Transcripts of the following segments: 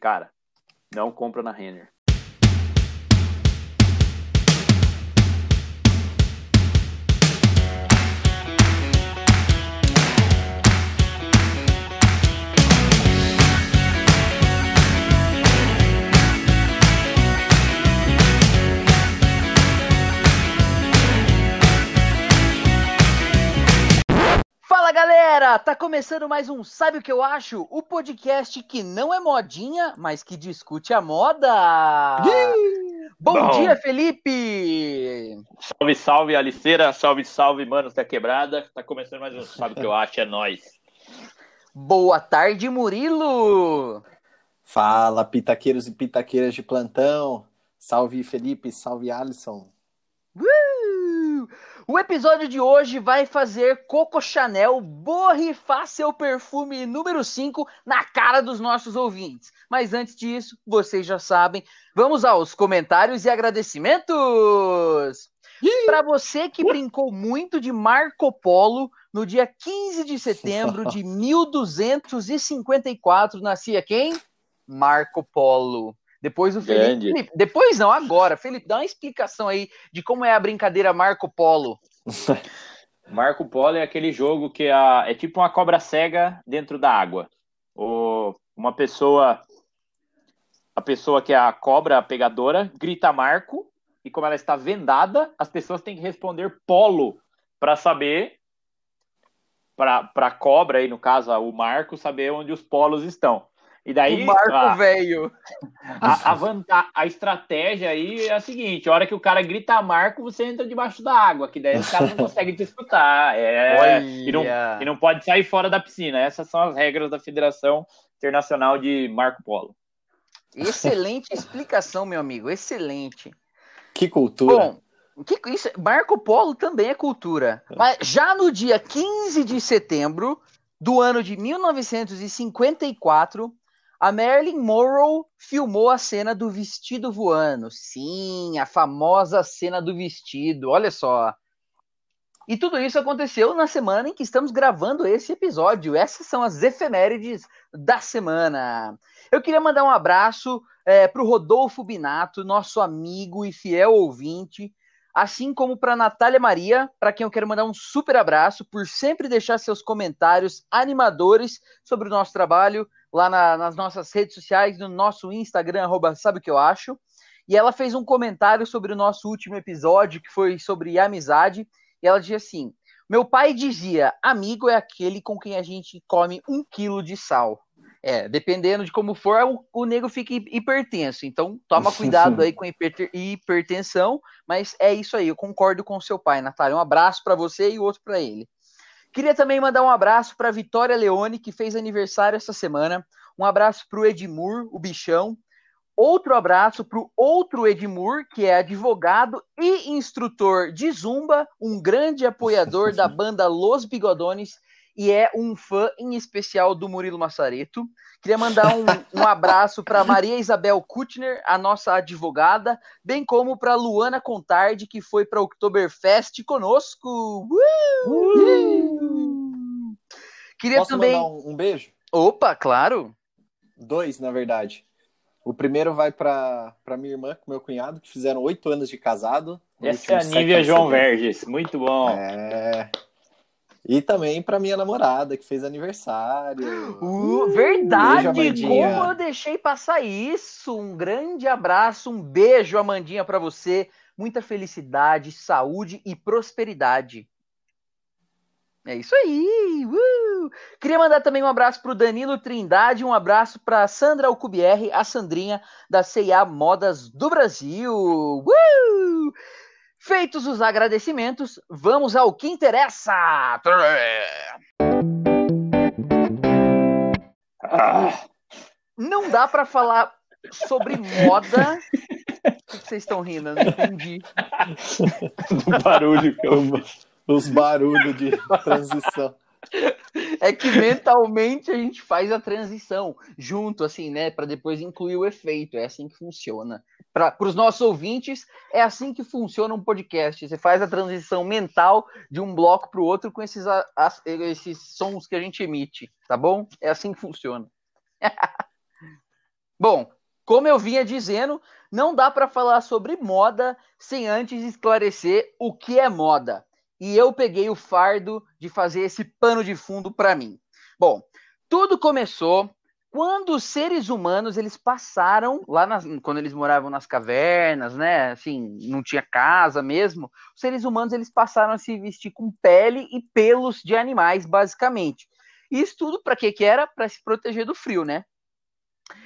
cara, não compra na Renner. Fala galera, tá começando mais um Sabe o que eu acho? O podcast que não é modinha, mas que discute a moda. Bom, Bom. dia, Felipe! Salve, salve, Aliceira. Salve, salve, manos da quebrada. Tá começando mais um Sabe o que eu acho? É nóis. Boa tarde, Murilo! Fala, pitaqueiros e pitaqueiras de plantão. Salve Felipe, salve Alisson. Uh! O episódio de hoje vai fazer Coco Chanel borrifar seu perfume número 5 na cara dos nossos ouvintes. Mas antes disso, vocês já sabem, vamos aos comentários e agradecimentos! Para você que brincou muito de Marco Polo, no dia 15 de setembro de 1254, nascia quem? Marco Polo. Depois o Felipe. Felipe, Depois não, agora. Felipe, dá uma explicação aí de como é a brincadeira Marco Polo. Marco Polo é aquele jogo que a- é tipo uma cobra cega dentro da água. O, uma pessoa, a pessoa que é a cobra pegadora, grita Marco, e como ela está vendada, as pessoas têm que responder Polo para saber, para a cobra, aí no caso o Marco, saber onde os polos estão. E daí o Marco, a- velho. A, a, vanta- a estratégia aí é a seguinte: a hora que o cara grita Marco, você entra debaixo da água, que daí os caras não conseguem te escutar. É, e, não, e não pode sair fora da piscina. Essas são as regras da Federação Internacional de Marco Polo. Excelente explicação, meu amigo. Excelente. Que cultura. Bom, o que isso, Marco Polo também é cultura. Mas já no dia 15 de setembro do ano de 1954, a Marilyn Monroe filmou a cena do vestido voando. Sim, a famosa cena do vestido. Olha só. E tudo isso aconteceu na semana em que estamos gravando esse episódio. Essas são as efemérides da semana. Eu queria mandar um abraço para o Rodolfo Binato, nosso amigo e fiel ouvinte, assim como para Natália Maria, para quem eu quero mandar um super abraço por sempre deixar seus comentários animadores sobre o nosso trabalho lá na- nas nossas redes sociais, no nosso Instagram, arroba sabe o que eu acho. E ela fez um comentário sobre o nosso último episódio, que foi sobre amizade, e ela dizia assim: Meu pai dizia, amigo é aquele com quem a gente come um quilo de sal. É, dependendo de como for, o, o nego fica hi- hipertenso. Então, toma cuidado aí com a hipertensão. Mas é isso aí, eu concordo com o seu pai, Natália. Um abraço para você e outro para ele. Queria também mandar um abraço para Vitória Leone, que fez aniversário essa semana. Um abraço para o Edmur, o bichão. Outro abraço para o outro Edmur, que é advogado e instrutor de Zumba, um grande apoiador da banda Los Bigodones e é um fã em especial do Murilo Massareto. Queria mandar um, um abraço para Maria Isabel Kutner, a nossa advogada, bem como para Luana Contardi, que foi para Oktoberfest conosco. Uh! Queria Posso também. mandar um, um beijo? Opa, claro. Dois, na verdade. O primeiro vai para pra minha irmã com meu cunhado, que fizeram oito anos de casado. Essa é a último 7 Nívia João. Verges. Muito bom. É. E também para minha namorada, que fez aniversário. Uh, Beijo, verdade, Amandinha. como eu deixei passar isso. Um grande abraço, um beijo, Amandinha, para você. Muita felicidade, saúde e prosperidade. É isso aí. uh! Queria mandar também um abraço para o Danilo Trindade, um abraço para Sandra Alcubierre, a Sandrinha da C&A Modas do Brasil. Uh! Feitos os agradecimentos, vamos ao que interessa. Não dá pra falar sobre moda. Por que vocês estão rindo? Não entendi. do barulho. Os barulhos de transição. É que mentalmente a gente faz a transição junto, assim, né? Pra depois incluir o efeito. É assim que funciona. Para os nossos ouvintes, é assim que funciona um podcast. Você faz a transição mental de um bloco para o outro com esses, esses sons que a gente emite, tá bom? É assim que funciona. Bom, como eu vinha dizendo, não dá para falar sobre moda sem antes esclarecer o que é moda. E eu peguei o fardo de fazer esse pano de fundo para mim. Bom, tudo começou quando os seres humanos eles passaram lá nas, quando eles moravam nas cavernas, né? Assim, não tinha casa mesmo. Os seres humanos eles passaram a se vestir com pele e pelos de animais, basicamente. Isso tudo para que que era? Para se proteger do frio, né?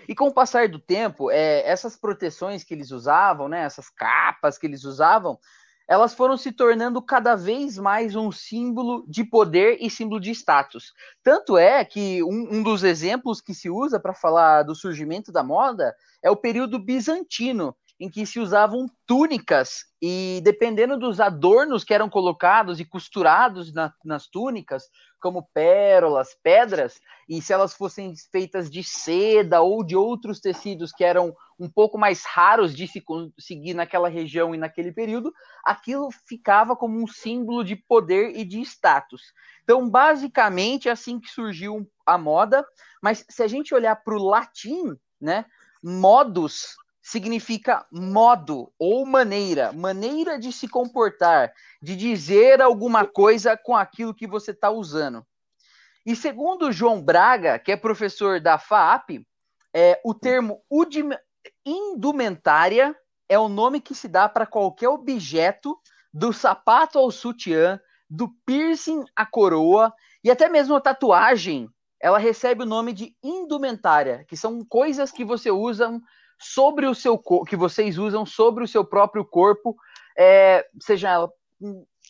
E com o passar do tempo, é, essas proteções que eles usavam, né, essas capas que eles usavam, elas foram se tornando cada vez mais um símbolo de poder e símbolo de status. Tanto é que um, um dos exemplos que se usa para falar do surgimento da moda é o período bizantino, em que se usavam túnicas e dependendo dos adornos que eram colocados e costurados na, nas túnicas, como pérolas, pedras, e se elas fossem feitas de seda ou de outros tecidos que eram um pouco mais raros de se conseguir naquela região e naquele período, aquilo ficava como um símbolo de poder e de status. Então, basicamente, é assim que surgiu a moda, mas se a gente olhar para o latim, né, modus significa modo ou maneira, maneira de se comportar, de dizer alguma coisa com aquilo que você está usando. E segundo João Braga, que é professor da FAAP, é, o termo indumentária é o nome que se dá para qualquer objeto, do sapato ao sutiã, do piercing à coroa e até mesmo a tatuagem, ela recebe o nome de indumentária, que são coisas que você usa sobre o seu que vocês usam sobre o seu próprio corpo, é, seja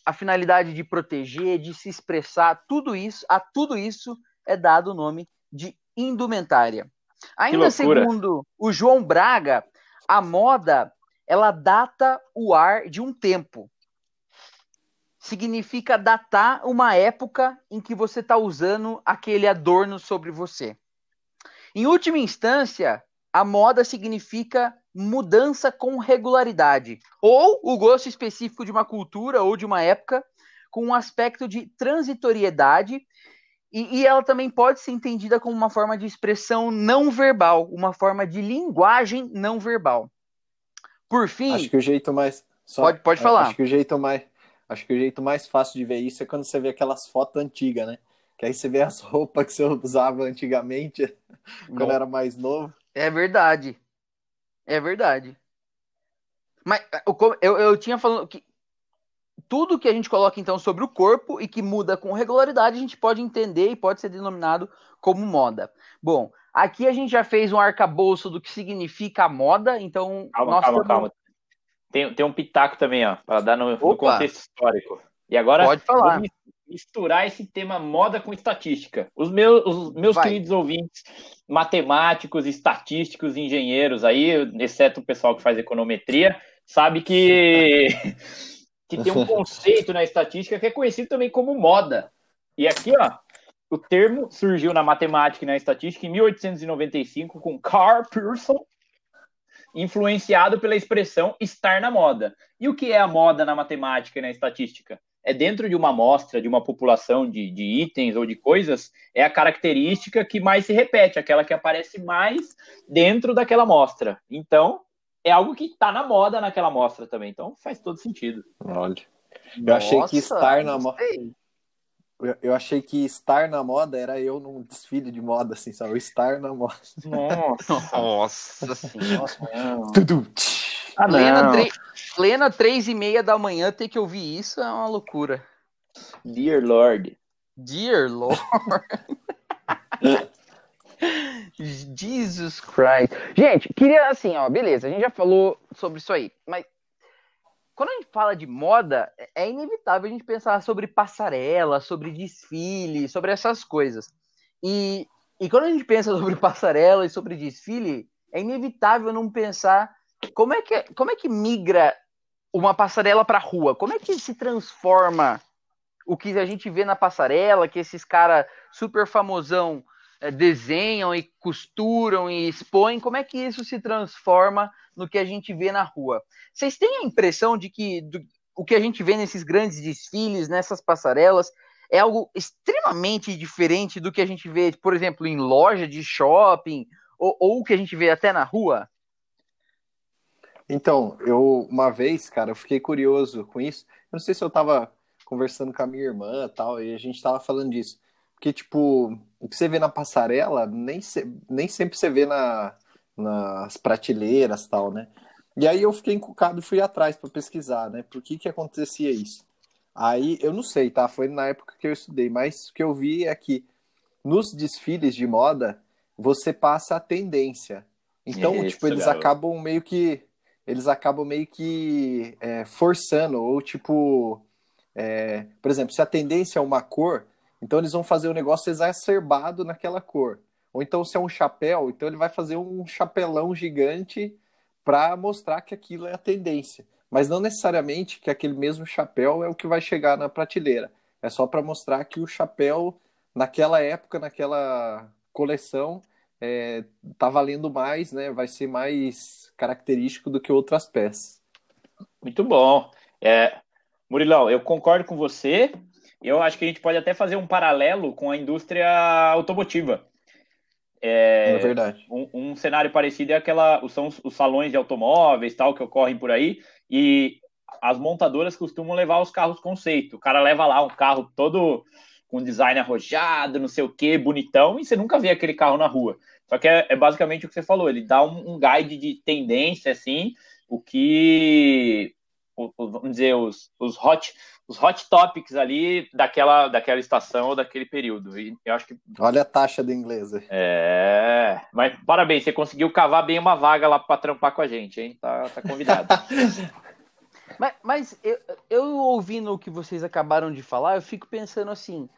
a finalidade de proteger, de se expressar, tudo isso, a tudo isso é dado o nome de indumentária. Ainda segundo o João Braga, a moda ela data o ar de um tempo. Significa datar uma época em que você está usando aquele adorno sobre você. Em última instância, a moda significa mudança com regularidade, ou o gosto específico de uma cultura ou de uma época, com um aspecto de transitoriedade, e, e, ela também pode ser entendida como uma forma de expressão não verbal, uma forma de linguagem não verbal. Por fim. Acho que o jeito mais. Só, pode, pode falar. Acho que o jeito mais. Acho que o jeito mais fácil de ver isso é quando você vê aquelas fotos antigas, né? Que aí você vê as roupas que você usava antigamente, quando era mais novo. É verdade. É verdade. Mas eu, eu tinha falado que tudo que a gente coloca então sobre o corpo e que muda com regularidade, a gente pode entender e pode ser denominado como moda. Bom, aqui a gente já fez um arcabouço do que significa a moda, então. Calma, calma, calma. Tem, tem um pitaco também, ó, para dar no, no, contexto histórico. E agora, pode falar misturar esse tema moda com estatística. Os meus, os meus queridos ouvintes, matemáticos, estatísticos, engenheiros aí, exceto o pessoal que faz econometria, sabe que, que tem um conceito na estatística que é conhecido também como moda. E aqui, ó, o termo surgiu na matemática e na estatística em 1895 com Carl Pearson, influenciado pela expressão estar na moda. E o que é a moda na matemática e na estatística? é dentro de uma amostra, de uma população de, de, itens ou de coisas, é a característica que mais se repete, aquela que aparece mais dentro daquela amostra. Então, é algo que está na moda naquela amostra também. Então, faz todo sentido. Olha. Eu Nossa, achei que estar na moda. Eu achei que estar na moda era eu num desfile de moda, assim, sabe? Estar na moda. Nossa, Nossa senhora. Tudo. Ah, plena, tre... plena três e meia da manhã ter que ouvir isso é uma loucura. Dear Lord. Dear Lord. Jesus Christ. Gente, queria assim, ó, beleza, a gente já falou sobre isso aí, mas quando a gente fala de moda, é inevitável a gente pensar sobre passarela, sobre desfile, sobre essas coisas. E, e quando a gente pensa sobre passarela e sobre desfile, é inevitável não pensar como é que, como é que migra uma passarela para rua? Como é que se transforma o que a gente vê na passarela, que esses caras super famosão é, desenham e costuram e expõem? Como é que isso se transforma no que a gente vê na rua? Vocês têm a impressão de que do, o que a gente vê nesses grandes desfiles, nessas passarelas, é algo extremamente diferente do que a gente vê, por exemplo, em loja de shopping ou, ou o que a gente vê até na rua? Então, eu uma vez, cara, eu fiquei curioso com isso. Eu não sei se eu tava conversando com a minha irmã tal, e a gente tava falando disso. Porque, tipo, o que você vê na passarela, nem, se, nem sempre você vê na, nas prateleiras tal, né? E aí eu fiquei encucado e fui atrás para pesquisar, né? Por que que acontecia isso? Aí, eu não sei, tá? Foi na época que eu estudei, mas o que eu vi é que nos desfiles de moda, você passa a tendência. Então, Isso, tipo, eles garoto. acabam meio que eles acabam meio que é, forçando, ou tipo, é, por exemplo, se a tendência é uma cor, então eles vão fazer o um negócio exacerbado naquela cor. Ou então, se é um chapéu, então ele vai fazer um chapelão gigante para mostrar que aquilo é a tendência. Mas não necessariamente que aquele mesmo chapéu é o que vai chegar na prateleira. É só para mostrar que o chapéu, naquela época, naquela coleção, é, tá valendo mais, né? Vai ser mais característico do que outras peças. Muito bom. É, Murilão, eu concordo com você. Eu acho que a gente pode até fazer um paralelo com a indústria automotiva. É, é verdade. Um, um, cenário parecido é aquela, são os, os, salões de automóveis tal que ocorrem por aí e as montadoras costumam levar os carros conceito. O cara leva lá um carro todo com design arrojado, não sei o que, bonitão, e você nunca vê aquele carro na rua. Só que é, é basicamente o que você falou, ele dá um, um guide de tendência, assim, o que, o, o, vamos dizer, os, os hot os hot topics ali daquela, daquela estação ou daquele período. E eu acho que. Olha a taxa do inglês. É. Mas parabéns, você conseguiu cavar bem uma vaga lá para trampar com a gente, hein? Tá, tá convidado. mas, mas eu, eu ouvindo o que vocês acabaram de falar, eu fico pensando assim.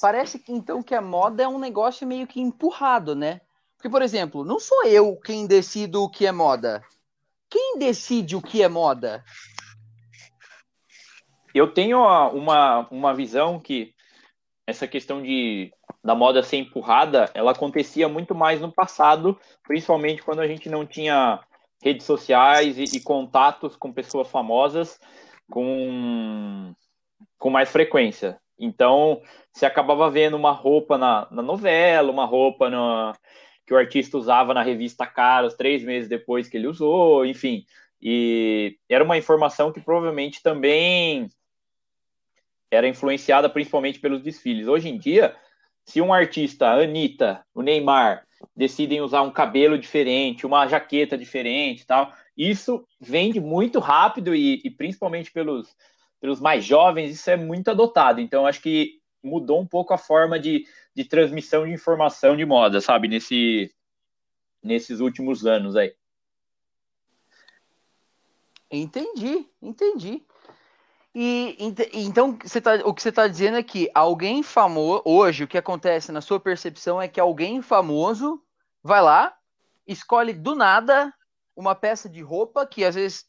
Parece que então que a moda é um negócio meio que empurrado, né? Porque, por exemplo, não sou eu quem decido o que é moda. Quem decide o que é moda? Eu tenho uma, uma visão que essa questão de da moda ser empurrada, ela acontecia muito mais no passado, principalmente quando a gente não tinha redes sociais e, e contatos com pessoas famosas com, com mais frequência. Então, você acabava vendo uma roupa na, na novela, uma roupa na, que o artista usava na revista Caras três meses depois que ele usou, enfim. E era uma informação que provavelmente também era influenciada principalmente pelos desfiles. Hoje em dia, se um artista, a Anitta, o Neymar, decidem usar um cabelo diferente, uma jaqueta diferente tal, isso vende muito rápido e, e principalmente pelos, pelos mais jovens, isso é muito adotado. Então, acho que mudou um pouco a forma de, de transmissão de informação de moda, sabe, nesse, nesses últimos anos aí. Entendi, entendi. E então você tá, o que você está dizendo é que alguém famoso, hoje o que acontece na sua percepção é que alguém famoso vai lá, escolhe do nada uma peça de roupa que às vezes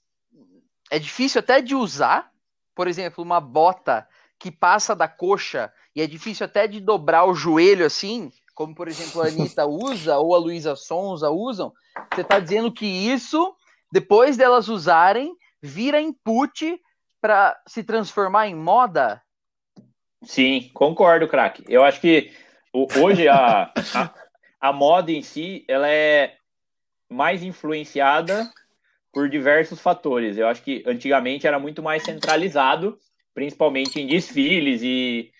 é difícil até de usar, por exemplo, uma bota que passa da coxa e é difícil até de dobrar o joelho assim, como por exemplo a Anitta usa ou a Luísa Sonza usam. Você está dizendo que isso, depois delas usarem, vira input para se transformar em moda? Sim, concordo, craque. Eu acho que hoje a, a, a, moda em si ela é mais influenciada por diversos fatores. Eu acho que antigamente era muito mais centralizado, principalmente em desfiles e,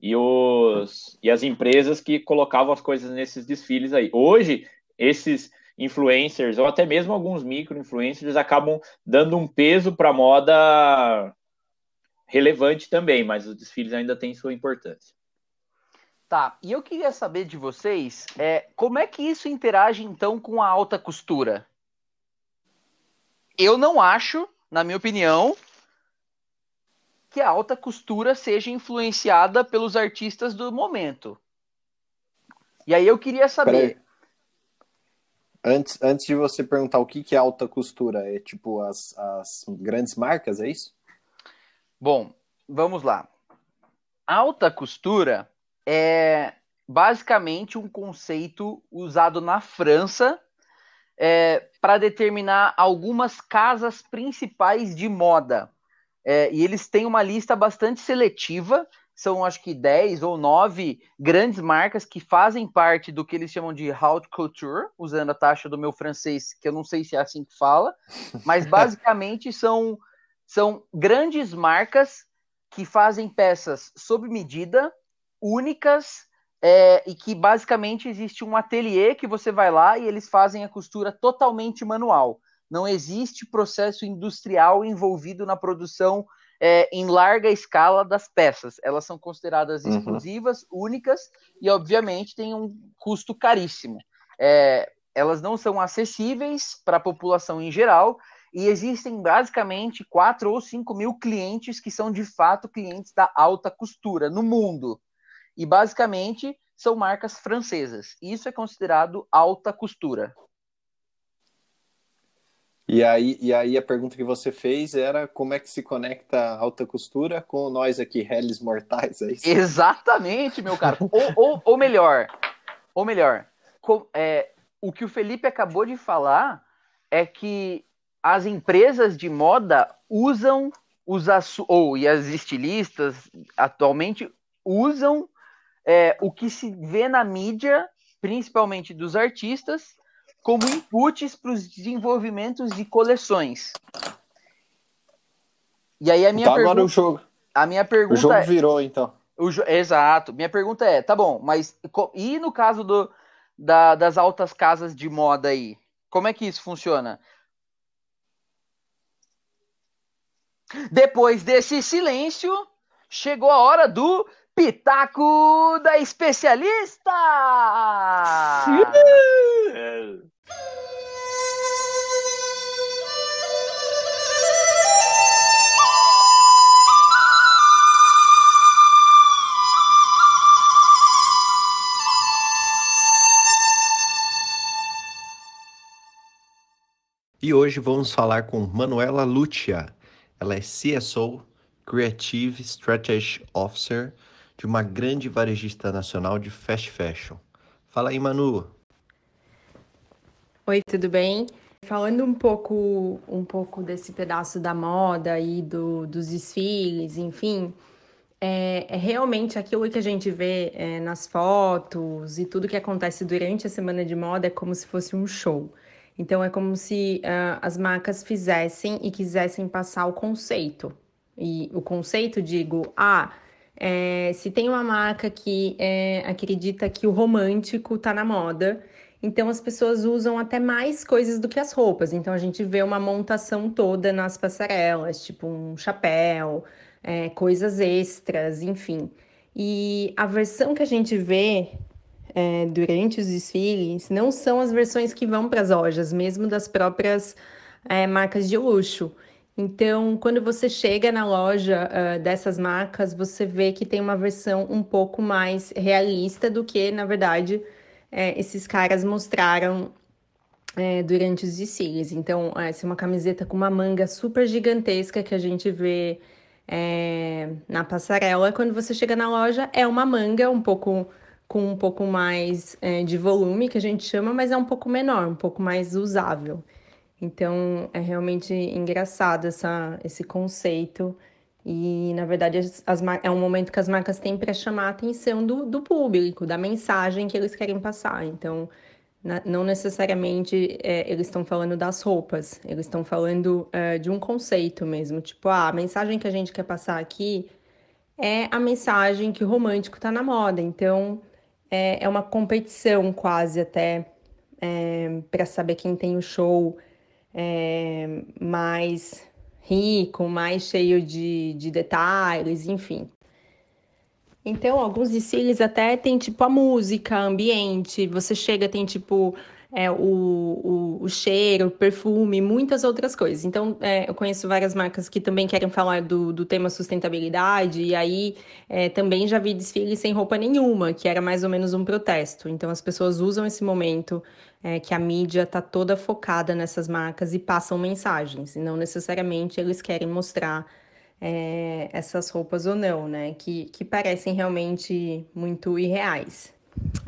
e, os, e as empresas que colocavam as coisas nesses desfiles aí. Hoje, esses influencers ou até mesmo alguns micro-influencers acabam dando um peso para a moda relevante também, mas os desfiles ainda têm sua importância. Tá, e eu queria saber de vocês é, como é que isso interage então com a alta costura? Eu não acho, na minha opinião, que a alta costura seja influenciada pelos artistas do momento. E aí eu queria saber. Antes, antes de você perguntar o que, que é alta costura, é tipo as, as grandes marcas, é isso? Bom, vamos lá. Alta costura é basicamente um conceito usado na França é, para determinar algumas casas principais de moda. É, e eles têm uma lista bastante seletiva são acho que 10 ou 9 grandes marcas que fazem parte do que eles chamam de haute couture, usando a taxa do meu francês, que eu não sei se é assim que fala, mas basicamente são, são grandes marcas que fazem peças sob medida, únicas, é, e que basicamente existe um ateliê que você vai lá e eles fazem a costura totalmente manual. Não existe processo industrial envolvido na produção é, em larga escala das peças. Elas são consideradas uhum. exclusivas, únicas e, obviamente, têm um custo caríssimo. É, elas não são acessíveis para a população em geral e existem basicamente 4 ou 5 mil clientes que são de fato clientes da alta costura no mundo. E basicamente são marcas francesas. Isso é considerado alta costura. E aí, e aí a pergunta que você fez era como é que se conecta a alta costura com nós aqui, réis mortais, é isso? Exatamente, meu caro. ou, ou, ou, melhor, ou melhor, com, é, o que o Felipe acabou de falar é que as empresas de moda usam os ou e as estilistas atualmente usam é, o que se vê na mídia, principalmente dos artistas, como inputs para os desenvolvimentos de coleções. E aí a minha tá pergunta, agora o jogo. A minha pergunta o jogo é, virou então. O, exato. Minha pergunta é, tá bom, mas e no caso do, da, das altas casas de moda aí? Como é que isso funciona? Depois desse silêncio, chegou a hora do Pitaco da Especialista! E hoje vamos falar com Manuela Lucia. Ela é CSO, Creative Strategy Officer de uma grande varejista nacional de fast fashion. Fala aí, Manu. Oi, tudo bem? Falando um pouco, um pouco desse pedaço da moda e do, dos desfiles, enfim, é, é, realmente aquilo que a gente vê é, nas fotos e tudo que acontece durante a semana de moda é como se fosse um show. Então é como se uh, as marcas fizessem e quisessem passar o conceito. E o conceito, digo, ah, é, se tem uma marca que é, acredita que o romântico está na moda, então as pessoas usam até mais coisas do que as roupas. Então a gente vê uma montação toda nas passarelas, tipo um chapéu, é, coisas extras, enfim. E a versão que a gente vê é, durante os desfiles não são as versões que vão para as lojas, mesmo das próprias é, marcas de luxo. Então, quando você chega na loja uh, dessas marcas, você vê que tem uma versão um pouco mais realista do que, na verdade, é, esses caras mostraram é, durante os desfiles. Então, essa é uma camiseta com uma manga super gigantesca que a gente vê é, na passarela. Quando você chega na loja, é uma manga um pouco com um pouco mais é, de volume, que a gente chama, mas é um pouco menor, um pouco mais usável. Então é realmente engraçado essa, esse conceito. E, na verdade, as, as, é um momento que as marcas têm para chamar a atenção do, do público, da mensagem que eles querem passar. Então, na, não necessariamente é, eles estão falando das roupas, eles estão falando é, de um conceito mesmo. Tipo, ah, a mensagem que a gente quer passar aqui é a mensagem que o romântico está na moda. Então, é, é uma competição quase até é, para saber quem tem o show é, mais rico, mais cheio de, de detalhes, enfim. Então, alguns desfiles até tem tipo a música, ambiente, você chega, tem tipo é, o, o, o, cheiro, o perfume, muitas outras coisas. Então, é, eu conheço várias marcas que também querem falar do, do tema sustentabilidade, e aí é, também já vi desfiles sem roupa nenhuma, que era mais ou menos um protesto. Então, as pessoas usam esse momento é, que a mídia está toda focada nessas marcas e passam mensagens, e não necessariamente eles querem mostrar é, essas roupas ou não, né? Que, que parecem realmente muito irreais.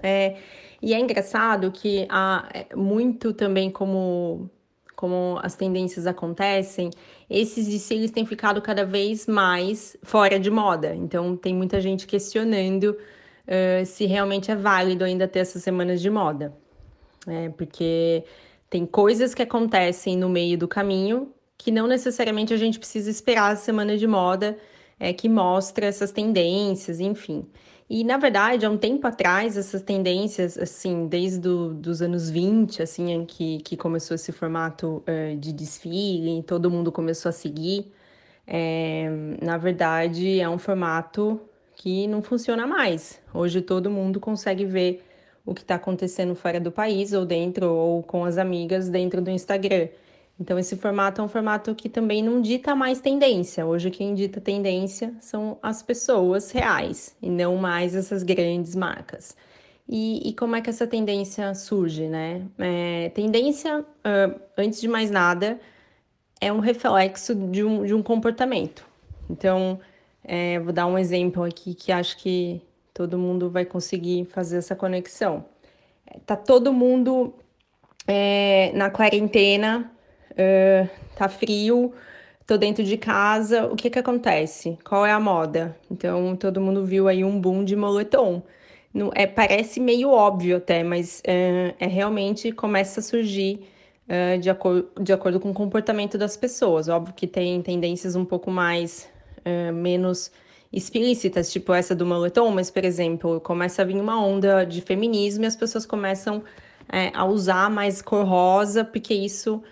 É, e é engraçado que há é, muito também como, como as tendências acontecem, esses desfiles têm ficado cada vez mais fora de moda. Então, tem muita gente questionando uh, se realmente é válido ainda ter essas semanas de moda. É, porque tem coisas que acontecem no meio do caminho que não necessariamente a gente precisa esperar a semana de moda é, que mostra essas tendências, enfim. E, na verdade, há um tempo atrás, essas tendências, assim, desde do, os anos 20, assim, em que, que começou esse formato uh, de desfile, todo mundo começou a seguir, é, na verdade, é um formato que não funciona mais. Hoje todo mundo consegue ver o que está acontecendo fora do país, ou dentro, ou com as amigas dentro do Instagram. Então, esse formato é um formato que também não dita mais tendência. Hoje, quem dita tendência são as pessoas reais e não mais essas grandes marcas. E, e como é que essa tendência surge, né? É, tendência, uh, antes de mais nada, é um reflexo de um, de um comportamento. Então, é, vou dar um exemplo aqui que acho que todo mundo vai conseguir fazer essa conexão. Tá todo mundo é, na quarentena uh, tá frio, tô dentro de casa, o que que acontece? Qual é a moda? Então, todo mundo viu aí um boom de moletom. É, parece meio óbvio até, mas uh, é realmente começa a surgir uh, de, acor de acordo com o comportamento das pessoas. Óbvio que tem tendências um pouco mais, menos explícitas, tipo essa do moletom, mas, por exemplo, começa a vir uma onda de feminismo e as pessoas começam é, a usar mais cor rosa, porque isso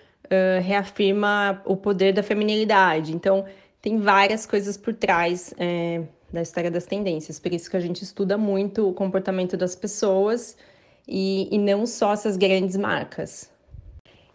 reafirma o poder da feminilidade. Então, tem várias coisas por trás é, da história das tendências. Por isso que a gente estuda muito o comportamento das pessoas e, e não só essas grandes marcas.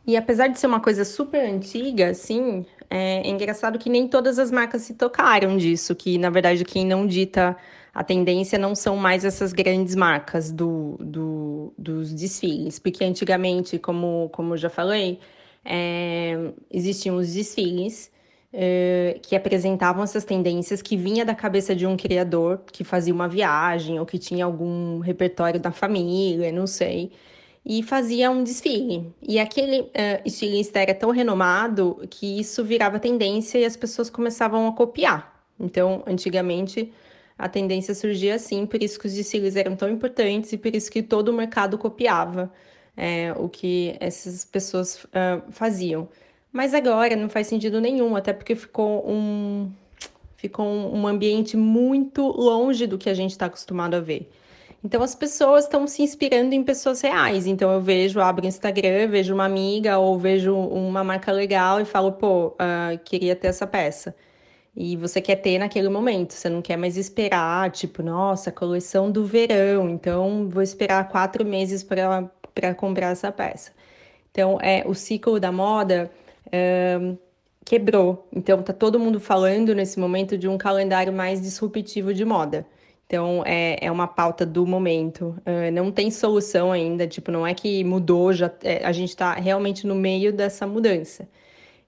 E apesar de ser uma coisa super antiga, assim, é, é, engraçado que nem todas as marcas se tocaram disso, que na verdade quem não dita a tendência não são mais essas grandes marcas do, do, dos desfiles, porque antigamente, como, como eu já falei, é, existiam os desfiles é, que apresentavam essas tendências que vinha da cabeça de um criador que fazia uma viagem ou que tinha algum repertório da família, não sei, e fazia um desfile. E aquele uh, estilista era tão renomado que isso virava tendência e as pessoas começavam a copiar. Então, antigamente, a tendência surgia assim, por isso que os desfiles eram tão importantes e por isso que todo o mercado copiava é, o que essas pessoas uh, faziam. Mas agora não faz sentido nenhum, até porque ficou um, ficou um ambiente muito longe do que a gente está acostumado a ver. Então as pessoas estão se inspirando em pessoas reais. Então eu vejo, abro o Instagram, vejo uma amiga ou vejo uma marca legal e falo, pô, uh, queria ter essa peça. E você quer ter naquele momento, você não quer mais esperar, tipo, nossa, coleção do verão, então vou esperar quatro meses para para comprar essa peça. Então, é o ciclo da moda é, quebrou. Então, tá todo mundo falando nesse momento de um calendário mais disruptivo de moda. Então, é, é uma pauta do momento. É, não tem solução ainda, tipo, não é que mudou, já, é, a gente está realmente no meio dessa mudança.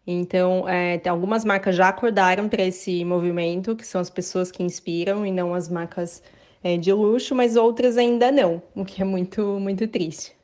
Então, é, algumas marcas já acordaram para esse movimento, que são as pessoas que inspiram e não as marcas é, de luxo, mas outras ainda não, o que é muito, muito triste.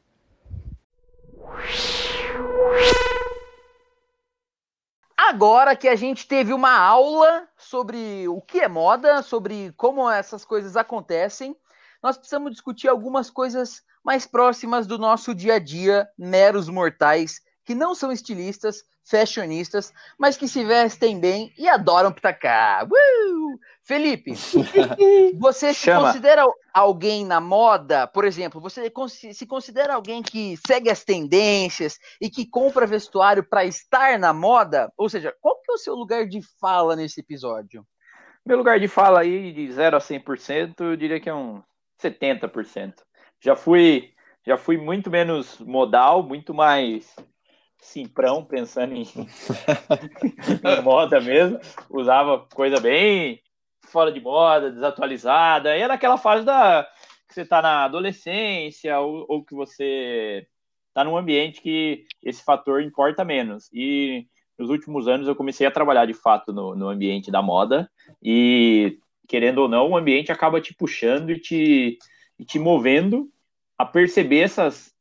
Agora que a gente teve uma aula sobre o que é moda, sobre como essas coisas acontecem, nós precisamos discutir algumas coisas mais próximas do nosso dia a dia, meros mortais, que não são estilistas, fashionistas, mas que se vestem bem e adoram pitacar. Uh! Felipe, você se considera alguém na moda, por exemplo, você se considera alguém que segue as tendências e que compra vestuário para estar na moda? Ou seja, qual que é o seu lugar de fala nesse episódio? Meu lugar de fala aí, de 0 a 100%, eu diria que é um 70%. Já fui, já fui muito menos modal, muito mais simprão, pensando em, moda mesmo. Usava coisa bem fora de moda, desatualizada. E era aquela fase da que você está na adolescência ou, ou que você está num ambiente que esse fator importa menos. E nos últimos anos eu comecei a trabalhar de fato no, no ambiente da moda e querendo ou não, o ambiente acaba te puxando e te, e te movendo a perceber essas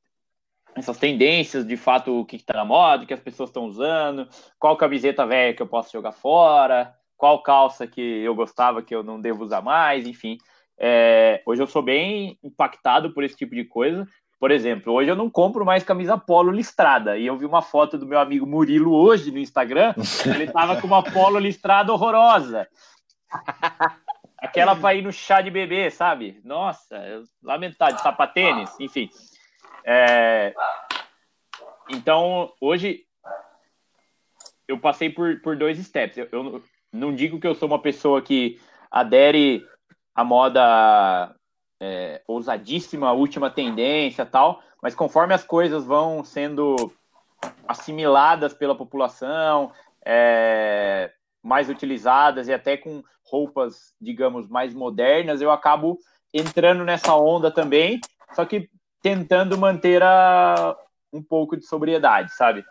essas tendências, de fato, o que está na moda, o que as pessoas estão usando, qual camiseta velha que eu posso jogar fora, qual calça que eu gostava que eu não devo usar mais, enfim. É, hoje eu sou bem impactado por esse tipo de coisa. Por exemplo, hoje eu não compro mais camisa polo listrada. E eu vi uma foto do meu amigo Murilo hoje no Instagram. Ele tava com uma polo listrada horrorosa. Aquela para ir no chá de bebê, sabe? Nossa, lamentável, sapatênis, enfim. É... Então, hoje eu passei por, por dois steps. Eu, eu não digo que eu sou uma pessoa que adere à moda é, ousadíssima, última tendência tal, mas conforme as coisas vão sendo assimiladas pela população, é, mais utilizadas e até com roupas, digamos, mais modernas, eu acabo entrando nessa onda também, só que tentando manter a, um pouco de sobriedade, sabe?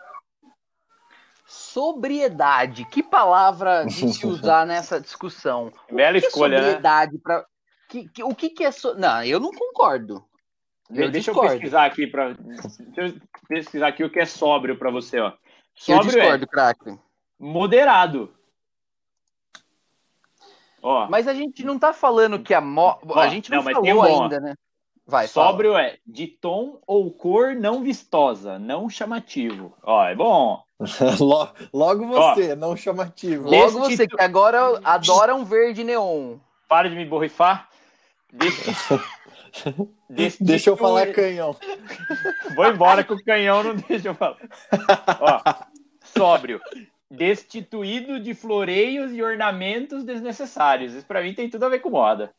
Sobriedade, que palavra de se usar nessa discussão? Bela escolha, né? sobriedade né? Pra... Que, que, o que, que é. So... Não, eu não concordo. Eu Deixa discordo. eu pesquisar aqui para pesquisar aqui o que é sóbrio para você, ó. Sóbrio eu discordo, é craque. Moderado. Ó. Mas a gente não tá falando que a mo... ó, a gente não, não falou um ainda, né? Vai, Sóbrio fala. é de tom ou cor não vistosa, não chamativo. Ó, é bom. Logo você, ó, não chamativo. Logo você, que agora adora um verde neon. Para de me borrifar. Deixa eu falar canhão. Vou embora com o canhão, não deixa eu falar. Ó, sóbrio. Destituído de floreios e ornamentos desnecessários. Isso pra mim tem tudo a ver com moda.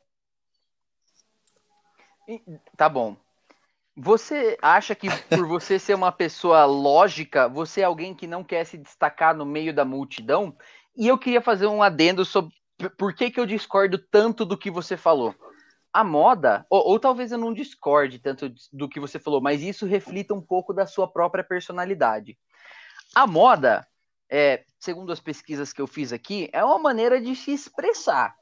Tá bom. Você acha que por você ser uma pessoa lógica, você é alguém que não quer se destacar no meio da multidão? E eu queria fazer um adendo sobre por que, que eu discordo tanto do que você falou a moda, ou, ou, talvez eu não discorde tanto do que você falou, mas isso reflita um pouco da sua própria personalidade. A moda, é, segundo as pesquisas que eu fiz aqui, é uma maneira de se expressar.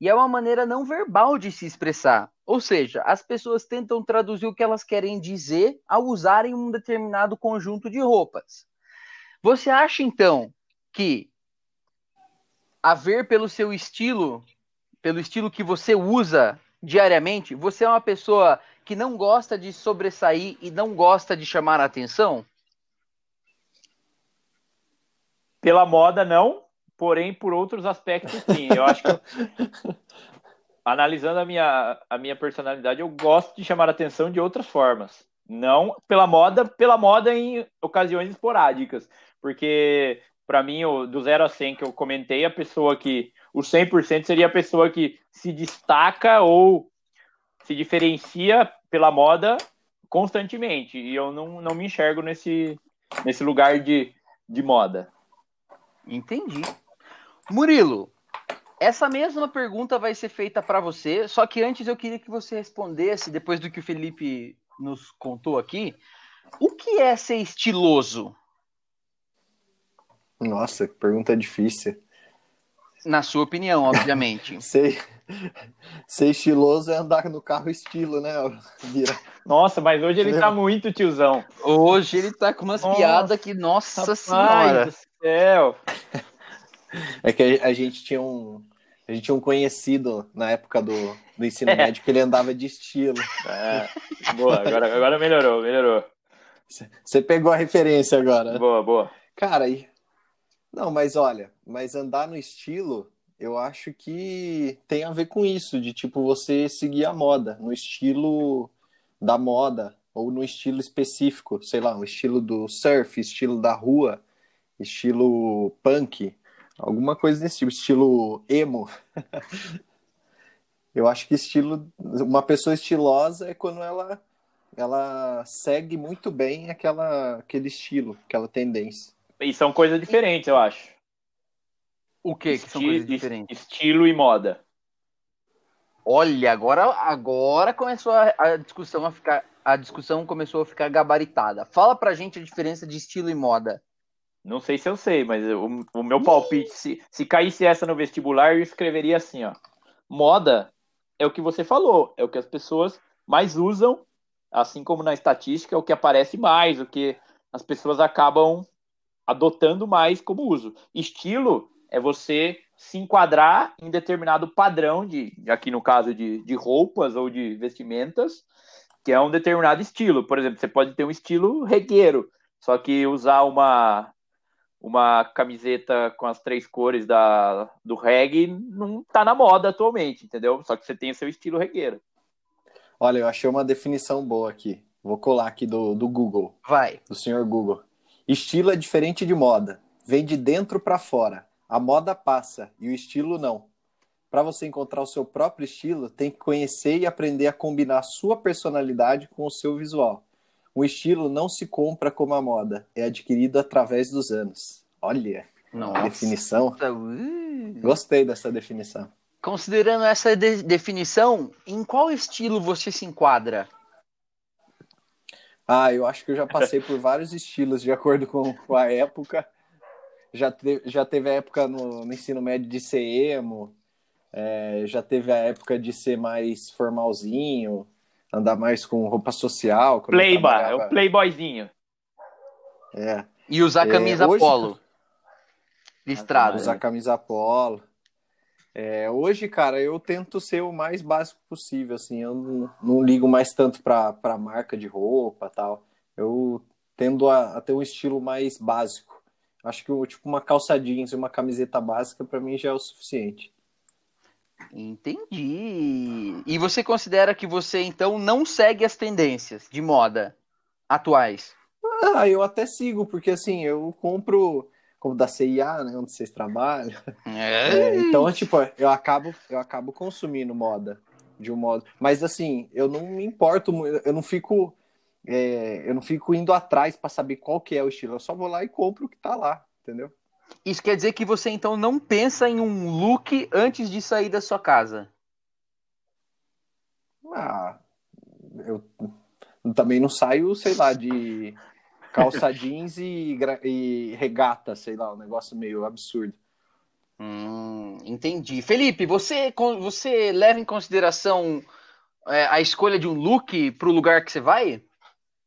E é uma maneira não verbal de se expressar. Ou seja, as pessoas tentam traduzir o que elas querem dizer ao usarem um determinado conjunto de roupas. Você acha, então, que a ver pelo seu estilo, pelo estilo que você usa diariamente, você é uma pessoa que não gosta de sobressair e não gosta de chamar a atenção? Pela moda, não, porém, por outros aspectos, sim. Eu acho que, analisando a minha, a minha personalidade, eu gosto de chamar a atenção de outras formas. Não pela moda, pela moda em ocasiões esporádicas. Porque, para mim, do 0 a 100 que eu comentei, a pessoa que o 100% seria a pessoa que se destaca ou se diferencia pela moda constantemente. E eu não, não me enxergo nesse, nesse lugar de, de moda. Entendi. Murilo, essa mesma pergunta vai ser feita para você, só que antes eu queria que você respondesse, depois do que o Felipe nos contou aqui, o que é ser estiloso? Nossa, que pergunta difícil. Na sua opinião, obviamente. ser, ser estiloso é andar no carro estilo, né? Vira. Nossa, mas hoje ele tá muito tiozão. Hoje ele tá com umas nossa, piadas que, nossa rapaz senhora. do céu. É que a, a, gente tinha um. A gente tinha um conhecido na época do, do ensino é. médio que ele andava de estilo. É. Boa, agora, agora melhorou, melhorou. Você pegou a referência agora. Boa, boa. Cara, e não, mas olha, mas andar no estilo, eu acho que tem a ver com isso, de tipo você seguir a moda, no estilo da moda, ou no estilo específico, sei lá, o estilo do surf, estilo da rua, estilo punk, alguma coisa desse tipo, estilo emo. eu acho que estilo, uma pessoa estilosa é quando ela ela segue muito bem aquela aquele estilo, aquela tendência. E são coisas diferentes, eu acho. O que, que são coisas diferentes? Estilo e moda. Olha, agora, agora começou a, a, discussão a ficar. A discussão começou a ficar gabaritada. Fala pra gente a diferença de estilo e moda. Não sei se eu sei, mas o, o meu palpite, se, se caísse essa no vestibular, eu escreveria assim, ó. Moda é o que você falou, é o que as pessoas mais usam assim como na estatística, o que aparece mais, o que as pessoas acabam adotando mais como uso. Estilo é você se enquadrar em determinado padrão de, aqui no caso de, de roupas ou de vestimentas, que é um determinado estilo. Por exemplo, você pode ter um estilo regueiro, só que usar uma uma camiseta com as três cores da, do reggae não tá na moda atualmente, entendeu? Só que você tem o seu estilo regueiro. Olha, eu achei uma definição boa aqui. Vou colar aqui do, do Google. Vai. Do senhor Google. Estilo é diferente de moda. Vem de dentro para fora. A moda passa e o estilo não. Para você encontrar o seu próprio estilo, tem que conhecer e aprender a combinar a sua personalidade com o seu visual. O estilo não se compra como a moda, é adquirido através dos anos. Olha, Nossa. definição. Gostei dessa definição. Considerando essa de definição, em qual estilo você se enquadra? Ah, eu acho que eu já passei por vários estilos de acordo com, com a época já, te, já teve a época no, no ensino médio de ser emo, é, já teve a época de ser mais formalzinho, andar mais com roupa social. Playboy, é o playboyzinho. É. E usar é, camisa é, hoje, polo. Listrado. Usar né? camisa polo. É, hoje, cara, eu tento ser o mais básico possível, assim, eu não, não ligo mais tanto pra, pra marca de roupa tal. Eu tendo a, a ter um estilo mais básico. Acho que tipo uma calça jeans e uma camiseta básica para mim já é o suficiente. Entendi. E você considera que você então não segue as tendências de moda atuais? Ah, eu até sigo, porque assim, eu compro como da CIA, né, onde vocês trabalham. É. É, então, tipo, eu acabo eu acabo consumindo moda de um modo, mas assim, eu não me importo, eu não fico é, eu não fico indo atrás para saber qual que é o estilo, eu só vou lá e compro o que tá lá, entendeu? Isso quer dizer que você então não pensa em um look antes de sair da sua casa? Ah, eu também não saio, sei lá, de calça jeans e, e regata, sei lá, um negócio meio absurdo. Hum, entendi. Felipe, você, você leva em consideração é, a escolha de um look para o lugar que você vai?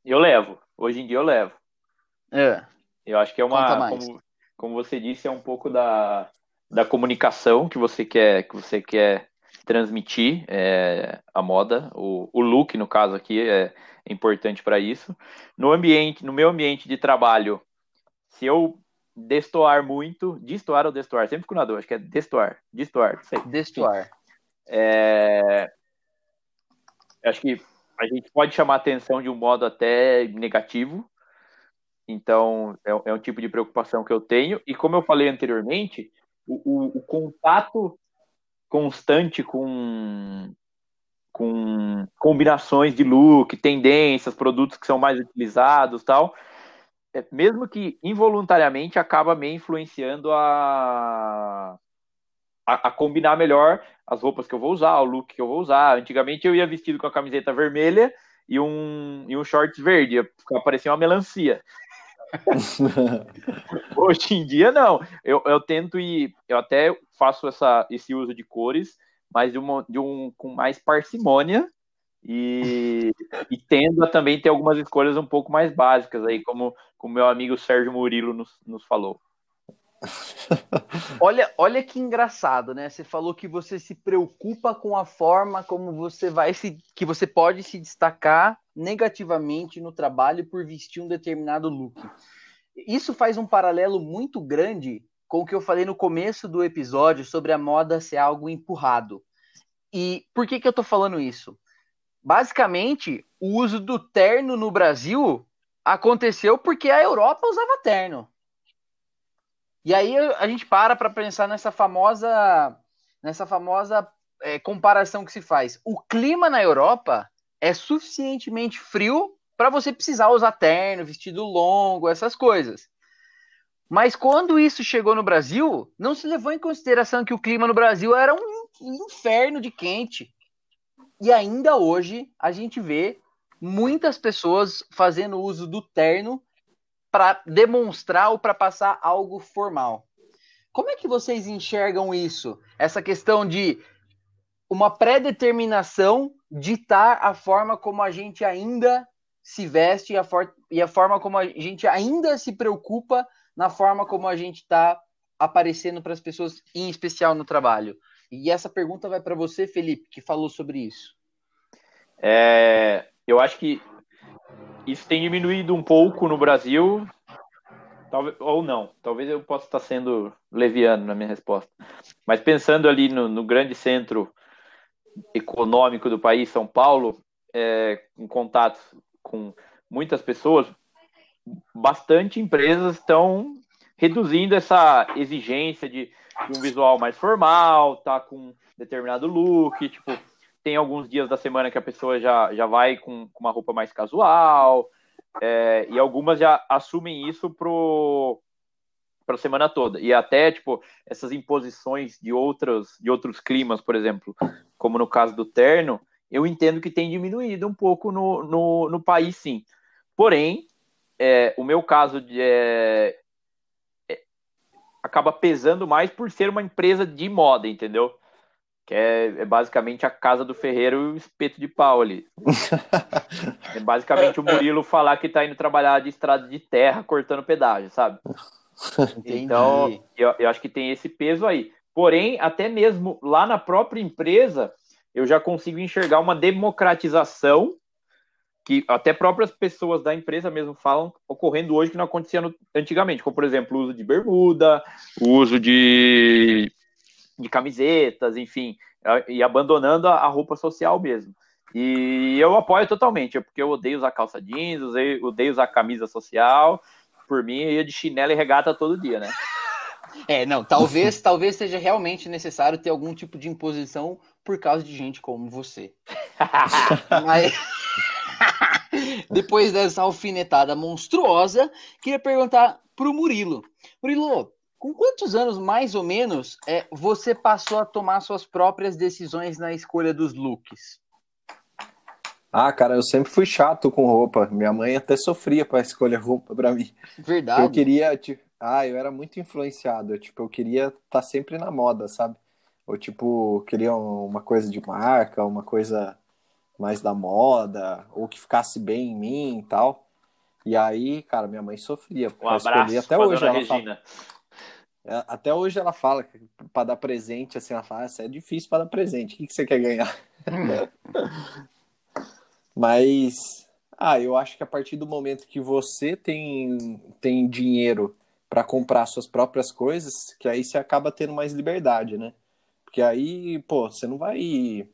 Eu levo. Hoje em dia eu levo. É. Eu acho que é uma. Como, como você disse, é um pouco da, da comunicação que você quer, que você quer transmitir é, a moda. O, o look, no caso aqui, é importante para isso. No ambiente, no meu ambiente de trabalho, se eu destoar muito, destoar ou destoar, sempre fico na dor, acho que é destoar, destoar, sei. Destoar. É, acho que a gente pode chamar atenção de um modo até negativo. Então, é, é um tipo de preocupação que eu tenho. E como eu falei anteriormente, o, o, o contato constante com, com combinações de look, tendências, produtos que são mais utilizados tal, é, mesmo que involuntariamente acaba me influenciando a, a, a, combinar melhor as roupas que eu vou usar, o look que eu vou usar. Antigamente eu ia vestido com a camiseta vermelha e um, e um shorts verde, parecia uma melancia. Hoje em dia, não. Eu, eu tento ir, eu até faço essa, esse uso de cores, mas de, uma, de um com mais parcimônia e, e tendo a também ter algumas escolhas um pouco mais básicas aí, como o meu amigo Sérgio Murilo nos, nos falou. olha, olha que engraçado, né? Você falou que você se preocupa com a forma como você vai se que você pode se destacar negativamente no trabalho por vestir um determinado look. Isso faz um paralelo muito grande com o que eu falei no começo do episódio sobre a moda ser algo empurrado. E por que que eu tô falando isso? Basicamente, o uso do terno no Brasil aconteceu porque a Europa usava terno. E aí a gente para para pensar nessa famosa, nessa famosa é, comparação que se faz. O clima na Europa é suficientemente frio para você precisar usar terno, vestido longo, essas coisas. Mas quando isso chegou no Brasil, não se levou em consideração que o clima no Brasil era um inferno de quente. E ainda hoje a gente vê muitas pessoas fazendo uso do terno para demonstrar ou para passar algo formal. Como é que vocês enxergam isso? Essa questão de uma pré-determinação ditar a forma como a gente ainda se veste e a, e a forma como a gente ainda se preocupa na forma como a gente está aparecendo para as pessoas, em especial no trabalho. E essa pergunta vai para você, Felipe, que falou sobre isso. É, eu acho que isso tem diminuído um pouco no Brasil, talvez, ou não. Talvez eu possa estar sendo leviano na minha resposta. Mas pensando ali no, no grande centro econômico do país, São Paulo, é, em contato com muitas pessoas, bastante empresas estão reduzindo essa exigência de, de, um visual mais formal, tá com determinado look, tipo, tem alguns dias da semana que a pessoa já, já vai com, com uma roupa mais casual, é, e algumas já assumem isso pro para a semana toda. E até, tipo, essas imposições de outros, de outros climas, por exemplo, como no caso do terno, eu entendo que tem diminuído um pouco no, no, no país, sim. Porém, é, o meu caso de, é, é, acaba pesando mais por ser uma empresa de moda, entendeu? Que é, é basicamente a casa do ferreiro e o espeto de pau ali. é basicamente o Murilo falar que tá indo trabalhar de estrada de terra cortando pedágio, sabe? Então, eu, eu acho que tem esse peso aí. Porém, até mesmo lá na própria empresa, eu já consigo enxergar uma democratização que até próprias pessoas da empresa mesmo falam ocorrendo hoje que não acontecia no, antigamente, como por exemplo o uso de bermuda, o uso de, de camisetas, enfim, e abandonando a, roupa social mesmo. E eu apoio totalmente, porque eu odeio usar calça jeans, odeio usar camisa social, por mim, eu ia de chinelo e regata todo dia, né? É, não, talvez, talvez seja realmente necessário ter algum tipo de imposição por causa de gente como você. Mas, depois dessa alfinetada monstruosa, queria perguntar pro Murilo. Murilo, com quantos anos, mais ou menos, é, você passou a tomar suas próprias decisões na escolha dos looks? Ah, cara, eu sempre fui chato com roupa. Minha mãe até sofria para escolher roupa para mim. Verdade. Eu queria, tipo, ah, eu era muito influenciado. Tipo, eu queria estar tá sempre na moda, sabe? Ou tipo, queria uma coisa de marca, uma coisa mais da moda, ou que ficasse bem em mim e tal. E aí, cara, minha mãe sofria um abraço escolher. Até hoje ela Regina. fala. Até hoje ela fala que para dar presente, assim, ela fala, é difícil para dar presente. O que, que você quer ganhar? Mas, ah, eu acho que a partir do momento que você tem, tem dinheiro para comprar suas próprias coisas, que aí você acaba tendo mais liberdade, né? Porque aí, pô, você não vai.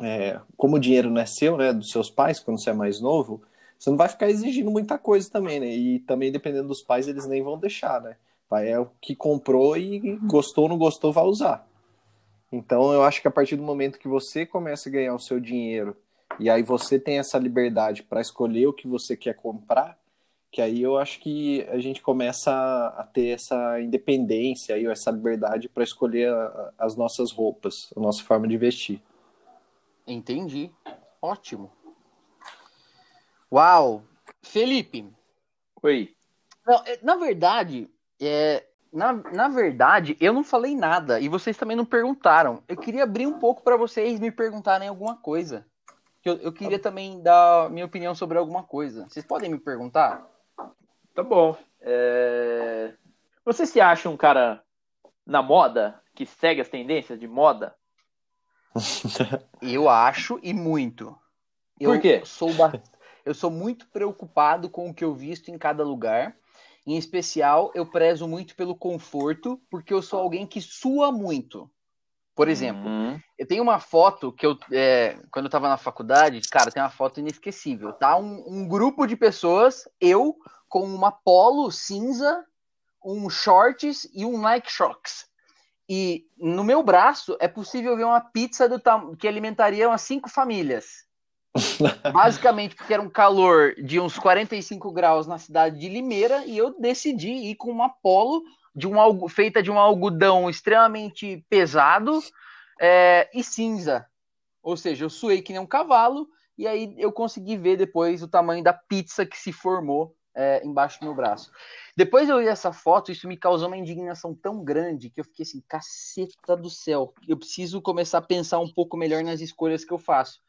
É, como o dinheiro não é seu, né, dos seus pais, quando você é mais novo, você não vai ficar exigindo muita coisa também, né? E também, dependendo dos pais, eles nem vão deixar, né? Vai é o que comprou e gostou ou não gostou, vai usar. Então, eu acho que a partir do momento que você começa a ganhar o seu dinheiro e aí você tem essa liberdade para escolher o que você quer comprar, que aí eu acho que a gente começa a ter essa independência e essa liberdade para escolher a, as nossas roupas, a nossa forma de vestir. Entendi. Ótimo. Uau! Felipe. Oi. Não, é, na verdade, é, na, na verdade, eu não falei nada e vocês também não perguntaram. Eu queria abrir um pouco para vocês me perguntarem alguma coisa eu, eu queria também dar minha opinião sobre alguma coisa. Vocês podem me perguntar? Tá bom. É... Você se acha um cara na moda que segue as tendências de moda? eu acho e muito. Eu Por quê? Sou Eu sou muito preocupado com o que eu visto em cada lugar. Em especial, eu prezo muito pelo conforto, porque eu sou alguém que sua muito. Por exemplo, uhum. eu tenho uma foto que eu, é, quando eu tava na faculdade, cara, tem uma foto inesquecível. Tá um, um, grupo de pessoas, eu com uma polo cinza, um shorts e um Nike Shocks. E no meu braço é possível ver uma pizza do que alimentaria umas cinco famílias. Basicamente porque era um calor de uns 45 graus na cidade de Limeira e eu decidi ir com uma polo de um, feita de um algodão extremamente pesado é, e cinza. Ou seja, eu suei que nem um cavalo e aí eu consegui ver depois o tamanho da pizza que se formou é, embaixo do meu braço. Depois eu vi essa foto, isso me causou uma indignação tão grande que eu fiquei assim, caceta do céu, eu preciso começar a pensar um pouco melhor nas escolhas que eu faço.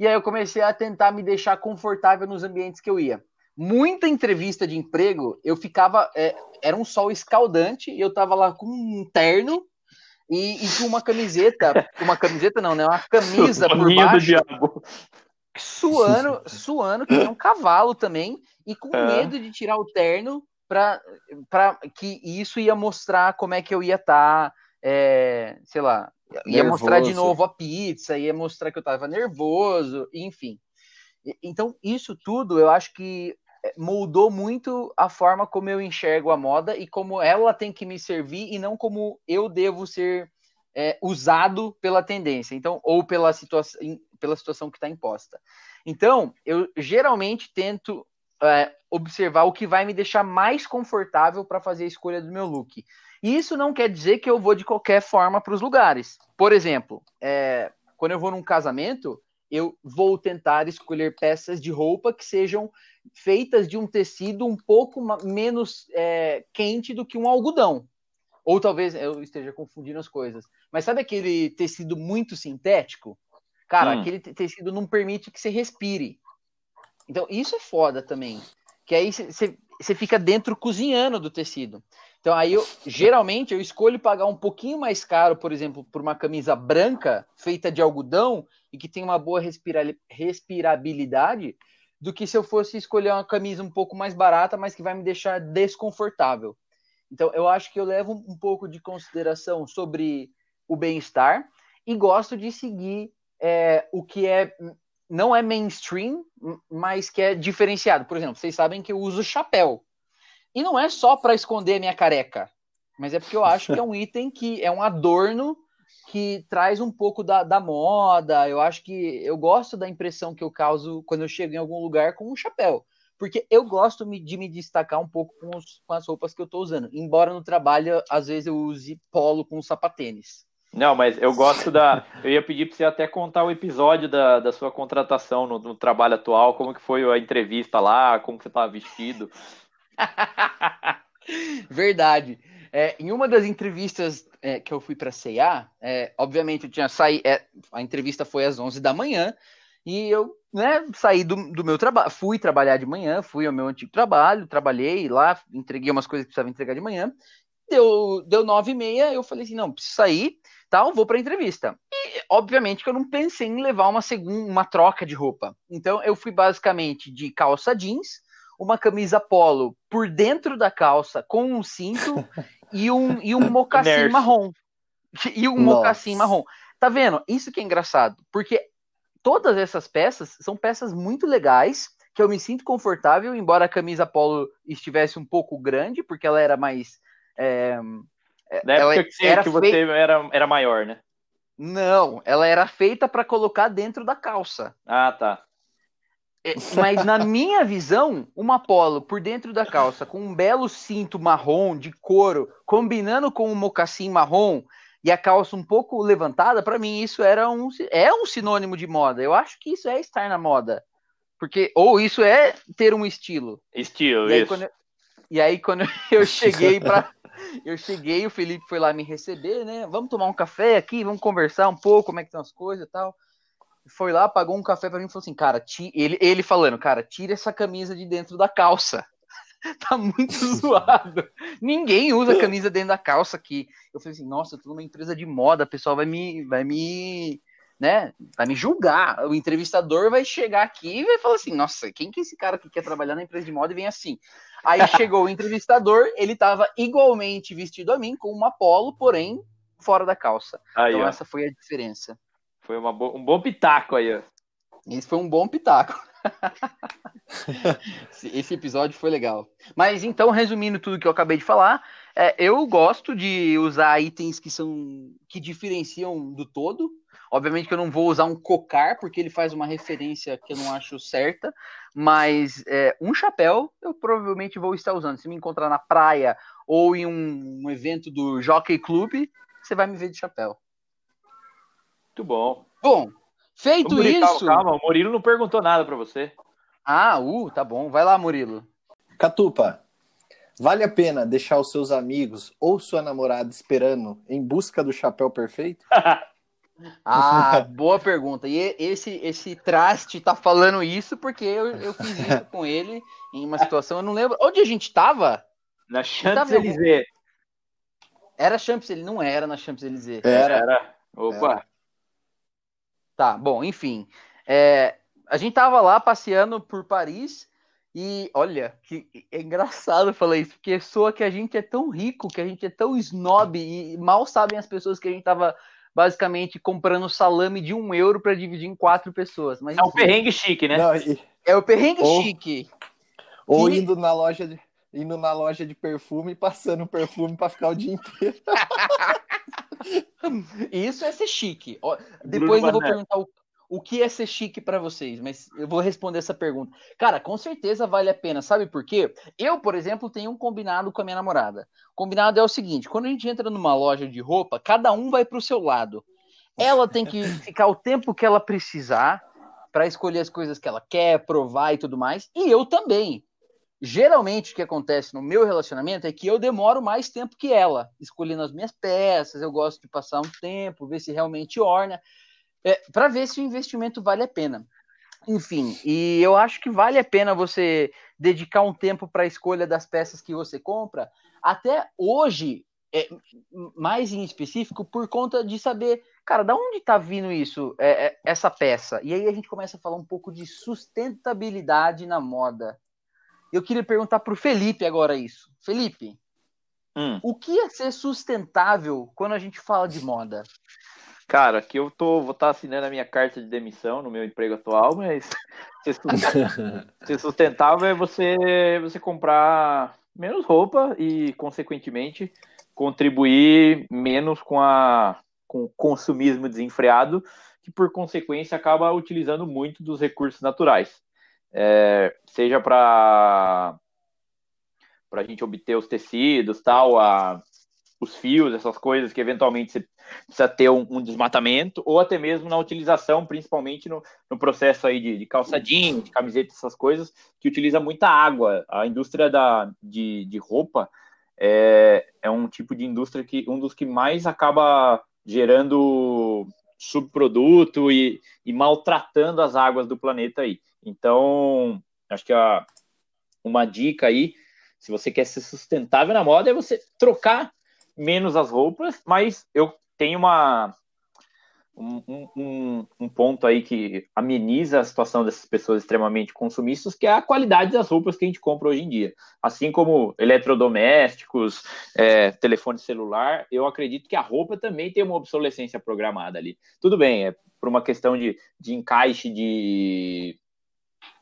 E aí eu comecei a tentar me deixar confortável nos ambientes que eu ia. Muita entrevista de emprego, eu ficava. É, era um sol escaldante e eu tava lá com um terno e, e com uma camiseta. Uma camiseta não, né? Uma camisa por baixo. Suando, suando, que é um cavalo também, e com é. medo de tirar o terno para que isso ia mostrar como é que eu ia estar, tá, é, sei lá, ia nervoso. mostrar de novo a pizza, ia mostrar que eu estava nervoso, enfim. Então, isso tudo eu acho que é, moldou muito a forma como eu enxergo a moda e como ela tem que me servir e não como eu devo ser é, usado pela tendência, então ou pela situação, pela situação que está imposta. Então, eu geralmente tento é, observar o que vai me deixar mais confortável para fazer a escolha do meu look. Isso não quer dizer que eu vou de qualquer forma para os lugares. Por exemplo, é, quando eu vou num casamento, eu vou tentar escolher peças de roupa que sejam feitas de um tecido um pouco menos é, quente do que um algodão. Ou talvez eu esteja confundindo as coisas. Mas sabe aquele tecido muito sintético? Cara, hum. aquele tecido não permite que você respire. Então, isso é foda também. Que aí você fica dentro cozinhando do tecido. Então, aí eu geralmente eu escolho pagar um pouquinho mais caro, por exemplo, por uma camisa branca feita de algodão e que tem uma boa respira respirabilidade, do que se eu fosse escolher uma camisa um pouco mais barata, mas que vai me deixar desconfortável. Então, eu acho que eu levo um pouco de consideração sobre o bem-estar e gosto de seguir é, o que é não é mainstream, mas que é diferenciado. Por exemplo, vocês sabem que eu uso chapéu. E não é só para esconder a minha careca, mas é porque eu acho que é um item que é um adorno que traz um pouco da, da moda. Eu acho que eu gosto da impressão que eu causo quando eu chego em algum lugar com um chapéu. Porque eu gosto de me destacar um pouco com, os, com as roupas que eu estou usando. Embora no trabalho, às vezes, eu use polo com sapatênis. Não, mas eu gosto da. Eu ia pedir para você até contar o episódio da, da sua contratação no, no, trabalho atual, como que foi a entrevista lá, como que você estava vestido. Verdade. É, em uma das entrevistas é, que eu fui para a CEA, é, obviamente eu tinha saído. É, a entrevista foi às 11 da manhã, e eu né, saí do, do meu trabalho, fui trabalhar de manhã, fui ao meu antigo trabalho, trabalhei lá, entreguei umas coisas que precisava entregar de manhã. Deu, deu nove e meia, eu falei assim, não, preciso sair, tal, vou para entrevista. E, obviamente, que eu não pensei em levar uma segunda, uma troca de roupa. Então, eu fui basicamente de calça jeans, uma camisa polo por dentro da calça, com um cinto e um, e um mocassim marrom. E um Nossa. mocassim marrom. Tá vendo? Isso que é engraçado, porque todas essas peças são peças muito legais, que eu me sinto confortável, embora a camisa polo estivesse um pouco grande, porque ela era mais. É, é, Na época que, era que você era, era maior, né? Não, ela era feita para colocar dentro da calça. Ah, tá. É, mas na minha visão, uma polo por dentro da calça, com um belo cinto marrom de couro, combinando com um mocassim marrom e a calça um pouco levantada, para mim isso era um é um sinônimo de moda. Eu acho que isso é estar na moda. Porque ou isso é ter um estilo. Estilo, e aí, isso. Quando eu, e aí quando eu cheguei para eu cheguei, o Felipe foi lá me receber, né? Vamos tomar um café aqui, vamos conversar um pouco, como é que estão as coisas e tal. Foi lá, pagou um café para mim e falou assim, cara, ele, ele falando, cara, tira essa camisa de dentro da calça. tá muito zoado. Ninguém usa camisa dentro da calça aqui. Eu falei assim, nossa, eu tô numa empresa de moda, o pessoal vai me, vai me, né, vai me julgar. O entrevistador vai chegar aqui e vai falar assim, nossa, quem que é esse cara que quer trabalhar na empresa de moda e vem assim? Aí chegou o entrevistador, ele estava igualmente vestido a mim, com uma polo, porém fora da calça. Aí, então ó. essa foi a diferença. Foi uma bo um bom pitaco aí. Esse foi um bom pitaco. Esse episódio foi legal. Mas então, resumindo tudo que eu acabei de falar, é, eu gosto de usar itens que são que diferenciam do todo. Obviamente que eu não vou usar um cocar, porque ele faz uma referência que eu não acho certa, mas é, um chapéu eu provavelmente vou estar usando. Se me encontrar na praia ou em um, um evento do Jockey Club, você vai me ver de chapéu. Muito bom. Bom, feito Murilo, isso. Calma, calma, o Murilo não perguntou nada para você. Ah, uh, tá bom. Vai lá, Murilo. Catupa, vale a pena deixar os seus amigos ou sua namorada esperando em busca do chapéu perfeito? Ah, boa pergunta. E esse, esse traste tá falando isso porque eu, eu fiz isso com ele em uma situação, eu não lembro. Onde a gente tava? Na Champs-Élysées. Era Champs-Élysées? Não era na Champs-Élysées. Era. era. Opa. Era. Tá, bom, enfim. É, a gente tava lá passeando por Paris e olha, que é engraçado falar isso, porque soa que a gente é tão rico, que a gente é tão snob e mal sabem as pessoas que a gente tava basicamente comprando salame de um euro para dividir em quatro pessoas. Mas, é um perrengue chique, né? Não, e... É o perrengue ou, chique. Ou e... indo na loja de indo na loja de perfume e passando perfume para ficar o dia inteiro. Isso é ser chique. Depois Bruno eu vou perguntar o, o que é ser chique para vocês, mas eu vou responder essa pergunta. Cara, com certeza vale a pena, sabe por quê? Eu, por exemplo, tenho um combinado com a minha namorada. O combinado é o seguinte: quando a gente entra numa loja de roupa, cada um vai para o seu lado. Ela tem que ficar o tempo que ela precisar para escolher as coisas que ela quer, provar e tudo mais, e eu também. Geralmente o que acontece no meu relacionamento é que eu demoro mais tempo que ela, escolhendo as minhas peças, eu gosto de passar um tempo, ver se realmente orna é, para ver se o investimento vale a pena. Enfim, e eu acho que vale a pena você dedicar um tempo para a escolha das peças que você compra, até hoje, é, mais em específico, por conta de saber, cara, da onde está vindo isso, é, é, essa peça? E aí a gente começa a falar um pouco de sustentabilidade na moda. Eu queria perguntar para o Felipe agora isso. Felipe, hum. o que é ser sustentável quando a gente fala de moda? Cara, que eu tô, vou estar tá assinando a minha carta de demissão no meu emprego atual, mas ser sustentável é você, você comprar menos roupa e, consequentemente, contribuir menos com, a, com o consumismo desenfreado, que, por consequência, acaba utilizando muito dos recursos naturais. É, seja para a gente obter os tecidos, tal, a, os fios, essas coisas que eventualmente você precisa ter um, um desmatamento, ou até mesmo na utilização, principalmente no, no processo aí de, de calçadinho, de camiseta, essas coisas, que utiliza muita água. A indústria da, de, de roupa é, é um tipo de indústria que um dos que mais acaba gerando subproduto e, e maltratando as águas do planeta aí. Então, acho que a, uma dica aí, se você quer ser sustentável na moda, é você trocar menos as roupas, mas eu tenho uma um, um, um, ponto aí que ameniza a situação dessas pessoas extremamente consumistas, que é a qualidade das roupas que a gente compra hoje em dia. Assim como eletrodomésticos, é, telefone celular, eu acredito que a roupa também tem uma obsolescência programada ali. Tudo bem, é por uma questão de, de encaixe de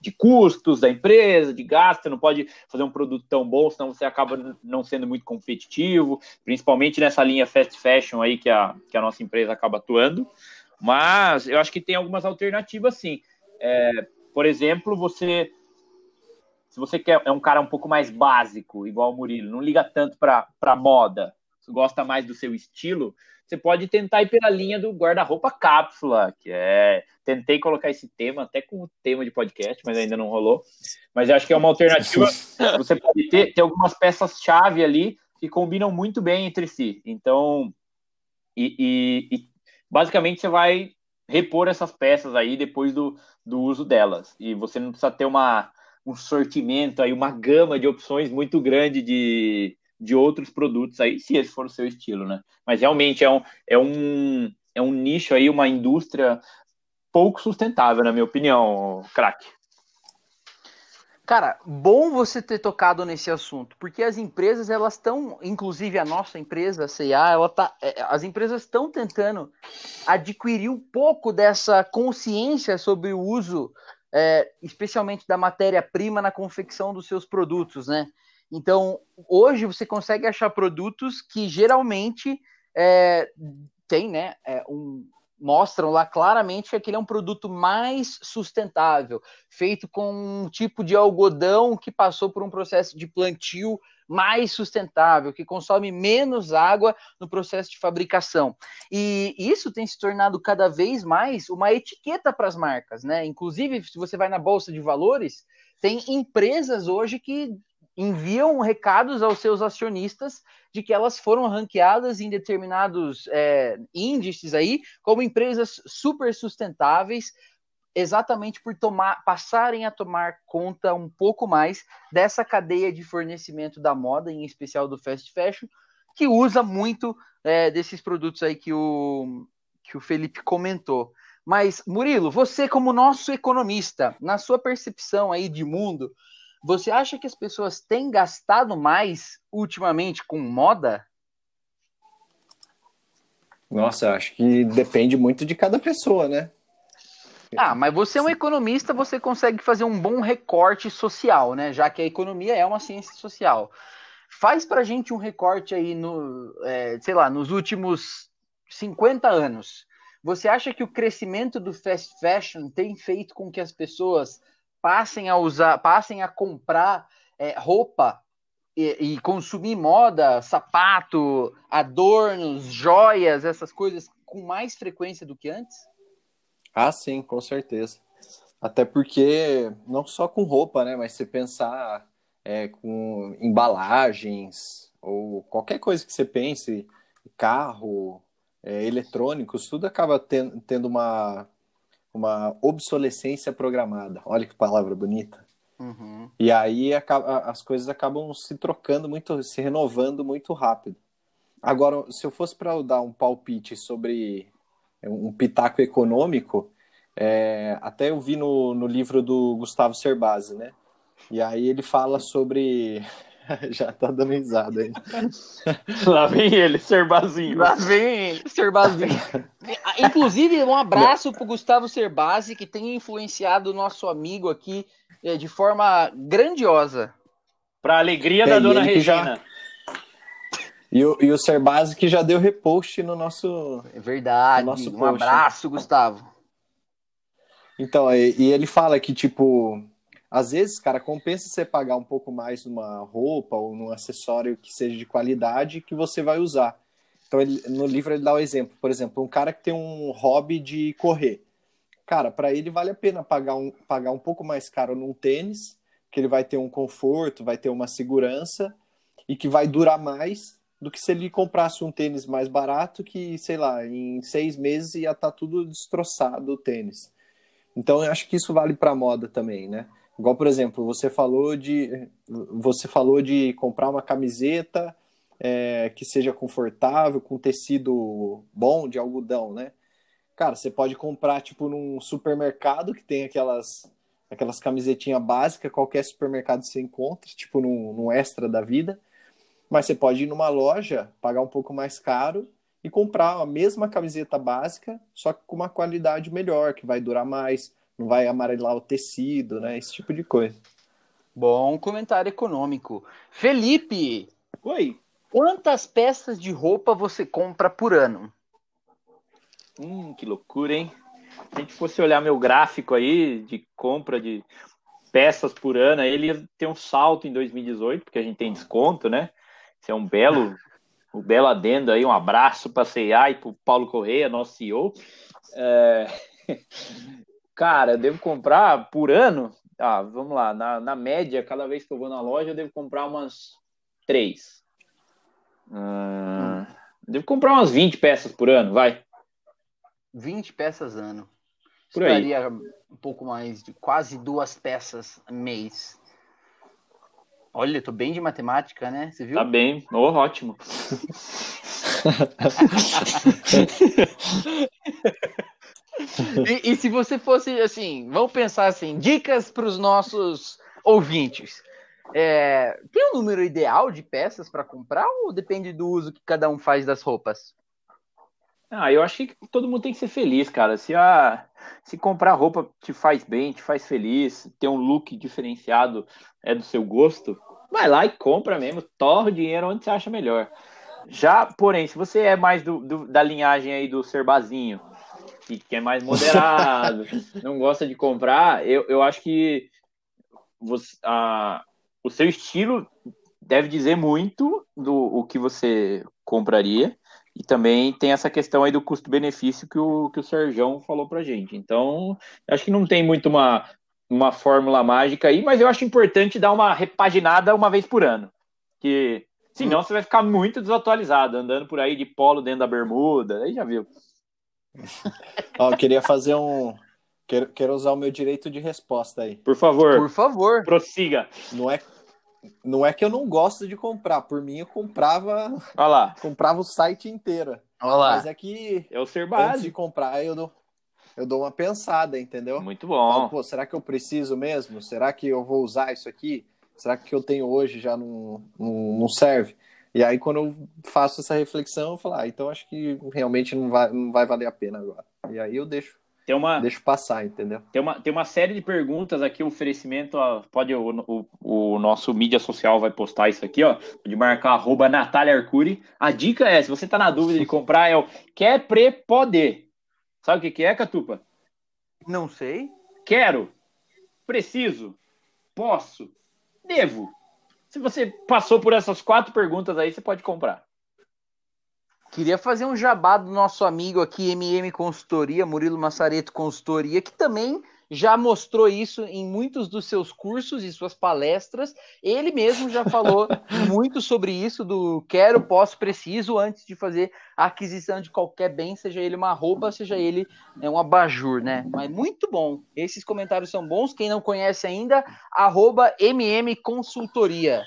de custos da empresa, de gasto, você não pode fazer um produto tão bom, senão você acaba não sendo muito competitivo, principalmente nessa linha fast fashion aí que a, que a nossa empresa acaba atuando. Mas eu acho que tem algumas alternativas sim. É, por exemplo, você se você quer é um cara um pouco mais básico, igual o Murilo, não liga tanto para moda, gosta mais do seu estilo, você pode tentar ir pela linha do guarda-roupa cápsula, que é. Tentei colocar esse tema até como tema de podcast, mas ainda não rolou. Mas eu acho que é uma alternativa. Você pode ter, ter algumas peças-chave ali que combinam muito bem entre si. Então, e, e, e, basicamente você vai repor essas peças aí depois do, do uso delas. E você não precisa ter uma, um sortimento aí, uma gama de opções muito grande de, de outros produtos aí, se esse for o seu estilo, né? Mas realmente é um, é um, é um nicho aí, uma indústria pouco sustentável, na minha opinião, craque. Cara, bom você ter tocado nesse assunto, porque as empresas elas estão, inclusive a nossa empresa, a CIA, ela tá, é, as empresas estão tentando adquirir um pouco dessa consciência sobre o uso, é, especialmente da matéria-prima na confecção dos seus produtos, né? Então, hoje você consegue achar produtos que geralmente é, tem, né, é, um, mostram lá claramente que aquele é um produto mais sustentável, feito com um tipo de algodão que passou por um processo de plantio mais sustentável, que consome menos água no processo de fabricação. E isso tem se tornado cada vez mais uma etiqueta para as marcas, né? Inclusive, se você vai na bolsa de valores, tem empresas hoje que enviam recados aos seus acionistas de que elas foram ranqueadas em determinados é, índices aí como empresas super sustentáveis, exatamente por tomar, passarem a tomar conta um pouco mais dessa cadeia de fornecimento da moda, em especial do fast fashion, que usa muito é, desses produtos aí que o, que o Felipe comentou. Mas, Murilo, você como nosso economista, na sua percepção aí de mundo, você acha que as pessoas têm gastado mais ultimamente com moda? Nossa, acho que depende muito de cada pessoa, né? Ah, mas você é um economista, você consegue fazer um bom recorte social, né? Já que a economia é uma ciência social. Faz pra gente um recorte aí no, é, sei lá, nos últimos 50 anos. Você acha que o crescimento do fast fashion tem feito com que as pessoas passem a usar, passem a comprar é, roupa e, e, consumir moda, sapato, adornos, joias, essas coisas com mais frequência do que antes? Ah, sim, com certeza. Até porque não só com roupa, né? Mas se pensar é, com embalagens ou qualquer coisa que você pense, carro, é, eletrônicos, tudo acaba ten, tendo uma uma obsolescência programada. Olha que palavra bonita. Uhum. E aí as coisas acabam se trocando muito, se renovando muito rápido. Agora, se eu fosse para dar um palpite sobre um pitaco econômico, é, até eu vi no, no livro do Gustavo Cerbasi, né? E aí ele fala sobre Já tá dando risada aí. Lá vem ele, Serbazinho. Lá vem ele, Serbazinho. Inclusive, um abraço pro Gustavo Serbasi, que tem influenciado o nosso amigo aqui é, de forma grandiosa. Pra alegria é, da dona Regina. Já... E o, e o Serbasi que já deu repost no nosso. É verdade. No nosso um post. abraço, Gustavo. Então, e, e ele fala que, tipo, às vezes, cara, compensa você pagar um pouco mais numa roupa ou num acessório que seja de qualidade que você vai usar. Então, ele, no livro ele dá o exemplo. Por exemplo, um cara que tem um hobby de correr. Cara, para ele vale a pena pagar um, pagar um pouco mais caro num tênis, que ele vai ter um conforto, vai ter uma segurança e que vai durar mais do que se ele comprasse um tênis mais barato que, sei lá, em seis meses ia estar tá tudo destroçado o tênis. Então, eu acho que isso vale para moda também, né? Igual, por exemplo, você falou de você falou de comprar uma camiseta é, que seja confortável, com tecido bom, de algodão, né? Cara, você pode comprar, tipo, num supermercado que tem aquelas, aquelas camisetinhas básicas, qualquer supermercado você encontra, tipo num, num extra da vida. Mas você pode ir numa loja, pagar um pouco mais caro e comprar a mesma camiseta básica, só que com uma qualidade melhor, que vai durar mais, não vai amarelar o tecido, né? Esse tipo de coisa. Bom comentário econômico. Felipe! Oi! Quantas peças de roupa você compra por ano? Hum, que loucura, hein? Se a gente fosse olhar meu gráfico aí de compra de peças por ano, ele ia ter um salto em 2018, porque a gente tem desconto, né? Isso é um belo, um belo adendo aí, um abraço para a CIA e para o Paulo Correia, nosso CEO. É... Cara, eu devo comprar por ano. Ah, vamos lá. Na, na média, cada vez que eu vou na loja, eu devo comprar umas três. Hum, devo comprar umas 20 peças por ano, vai. 20 peças ano. Por Estaria aí. um pouco mais de quase duas peças mês. Olha, tô bem de matemática, né? Você viu? Tá bem. Oh, ótimo. e, e, se você fosse assim, vamos pensar assim, dicas para os nossos ouvintes. É, tem um número ideal de peças para comprar ou depende do uso que cada um faz das roupas? Ah, eu acho que todo mundo tem que ser feliz, cara. Se a se comprar roupa te faz bem, te faz feliz, ter um look diferenciado é do seu gosto, vai lá e compra mesmo, torra o dinheiro onde você acha melhor. Já, porém, se você é mais do, do da linhagem aí do Serbazinho, que, que é mais moderado, não gosta de comprar, eu, eu acho que você, a, o seu estilo deve dizer muito do o que você compraria. E também tem essa questão aí do custo-benefício que o, que o Serjão falou pra gente. Então, acho que não tem muito uma, uma fórmula mágica aí, mas eu acho importante dar uma repaginada uma vez por ano. Que senão você vai ficar muito desatualizado, andando por aí de polo dentro da bermuda, aí já viu. Ó, eu queria fazer um. Quero, quero usar o meu direito de resposta aí. Por favor. Por favor. Prossiga. Não é, não é que eu não gosto de comprar. Por mim, eu comprava. Olha lá. Comprava o site inteiro. Olha lá. Mas é que. É o ser base. Antes de comprar, eu dou, eu dou uma pensada, entendeu? Muito bom. Falo, Pô, será que eu preciso mesmo? Será que eu vou usar isso aqui? Será que o que eu tenho hoje já não, não, não serve? E aí, quando eu faço essa reflexão, eu falo, ah, então acho que realmente não vai, não vai valer a pena agora. E aí eu deixo, tem uma, deixo passar, entendeu? Tem uma, tem uma série de perguntas aqui, oferecimento, ó, pode o, o, o, nosso mídia social vai postar isso aqui, ó, de marcar arroba Natália Arcuri. A dica é, se você tá na dúvida de comprar, é o quer pre poder. Sabe o que, que é, Catupa? Não sei. Quero, preciso, posso, devo. Se você passou por essas quatro perguntas aí, você pode comprar. Queria fazer um jabá do nosso amigo aqui, MM Consultoria, Murilo Massareto Consultoria, que também já mostrou isso em muitos dos seus cursos e suas palestras. Ele mesmo já falou muito sobre isso do quero, posso, preciso antes de fazer a aquisição de qualquer bem, seja ele uma roupa, seja ele é, um abajur, né? Mas muito bom. Esses comentários são bons. Quem não conhece ainda, arroba MM Consultoria.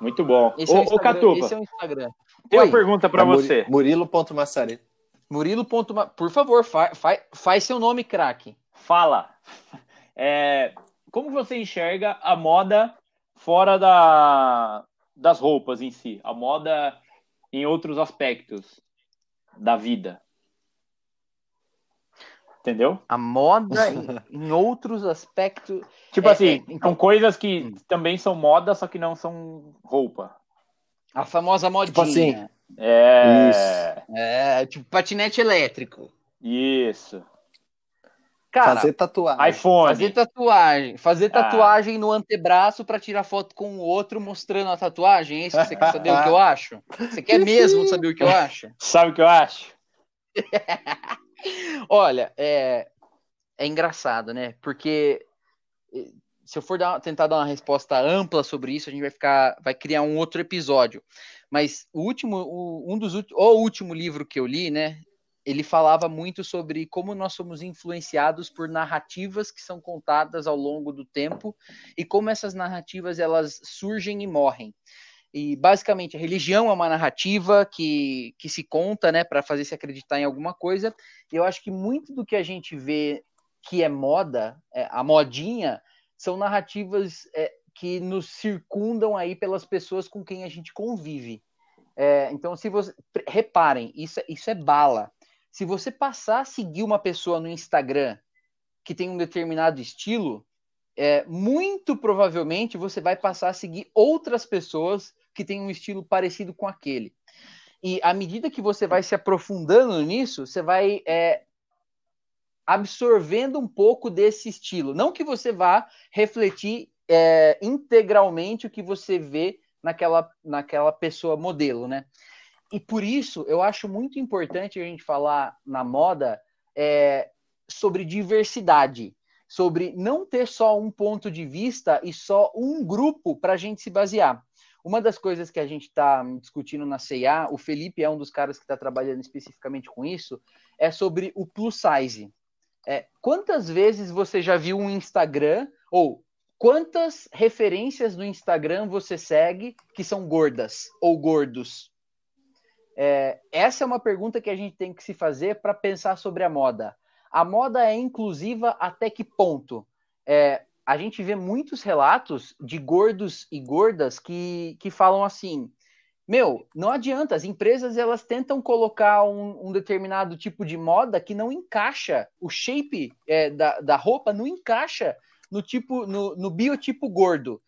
Muito bom. Esse, é, o Catupa. esse é o Instagram. Tem uma pergunta para é você. Murilo.massareto. Murilo. Por favor, faz, faz, faz seu nome, craque. Fala. É, como você enxerga a moda fora da, das roupas em si? A moda em outros aspectos da vida? Entendeu? A moda em, em outros aspectos. Tipo é, assim, é, então... são coisas que hum. também são moda, só que não são roupa. A famosa modinha. Tipo assim. É. Isso. É, tipo patinete elétrico. Isso. Cara, fazer tatuagem. iPhone. Fazer tatuagem. Fazer ah. tatuagem ah. no antebraço para tirar foto com o outro mostrando a tatuagem. É isso que você quer saber o que eu acho? Você quer mesmo saber o que eu acho? Sabe o que eu acho? Olha, é, é engraçado, né? Porque eh, se eu for dar, tentar dar uma resposta ampla sobre isso, a gente vai ficar, vai criar um outro episódio. Mas o último, o, um dos o último livro que eu li, né? Ele falava muito sobre como nós somos influenciados por narrativas que são contadas ao longo do tempo e como essas narrativas elas surgem e morrem. E basicamente a religião é uma narrativa que, que se conta, né, para fazer se acreditar em alguma coisa. E eu acho que muito do que a gente vê que é moda, é, a modinha, são narrativas é, que nos circundam aí pelas pessoas com quem a gente convive. É, então, se você reparem, isso, isso é bala se você passar a seguir uma pessoa no Instagram que tem um determinado estilo, é, muito provavelmente você vai passar a seguir outras pessoas que têm um estilo parecido com aquele. E à medida que você vai se aprofundando nisso, você vai é, absorvendo um pouco desse estilo. Não que você vá refletir é, integralmente o que você vê naquela, naquela pessoa modelo, né? E por isso eu acho muito importante a gente falar na moda é, sobre diversidade, sobre não ter só um ponto de vista e só um grupo para a gente se basear. Uma das coisas que a gente está discutindo na CIA, o Felipe é um dos caras que está trabalhando especificamente com isso, é sobre o plus size. É, quantas vezes você já viu um Instagram ou quantas referências do Instagram você segue que são gordas ou gordos? É, essa é uma pergunta que a gente tem que se fazer para pensar sobre a moda. A moda é inclusiva até que ponto? É, a gente vê muitos relatos de gordos e gordas que, que falam assim: meu, não adianta, as empresas elas tentam colocar um, um determinado tipo de moda que não encaixa, o shape é, da, da roupa não encaixa no tipo no, no biotipo gordo.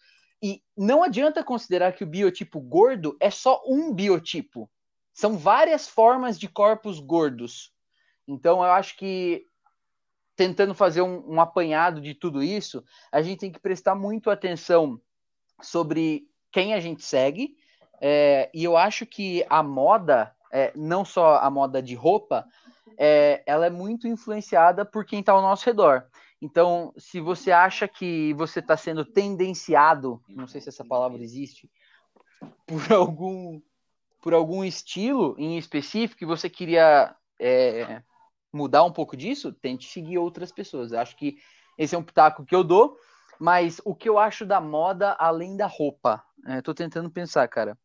E não adianta considerar que o biotipo gordo é só um biotipo. São várias formas de corpos gordos. Então, eu acho que tentando fazer um, um, apanhado de tudo isso, a gente tem que prestar muito atenção sobre quem a gente segue. É, e eu acho que a moda, é, não só a moda de roupa, é, ela é muito influenciada por quem está ao nosso redor. Então, se você acha que você está sendo tendenciado, não sei se essa palavra existe, por algum por algum estilo em específico e você queria é, mudar um pouco disso, tente seguir outras pessoas. Eu acho que esse é um pitaco que eu dou, mas o que eu acho da moda além da roupa? É, tô tentando pensar, cara.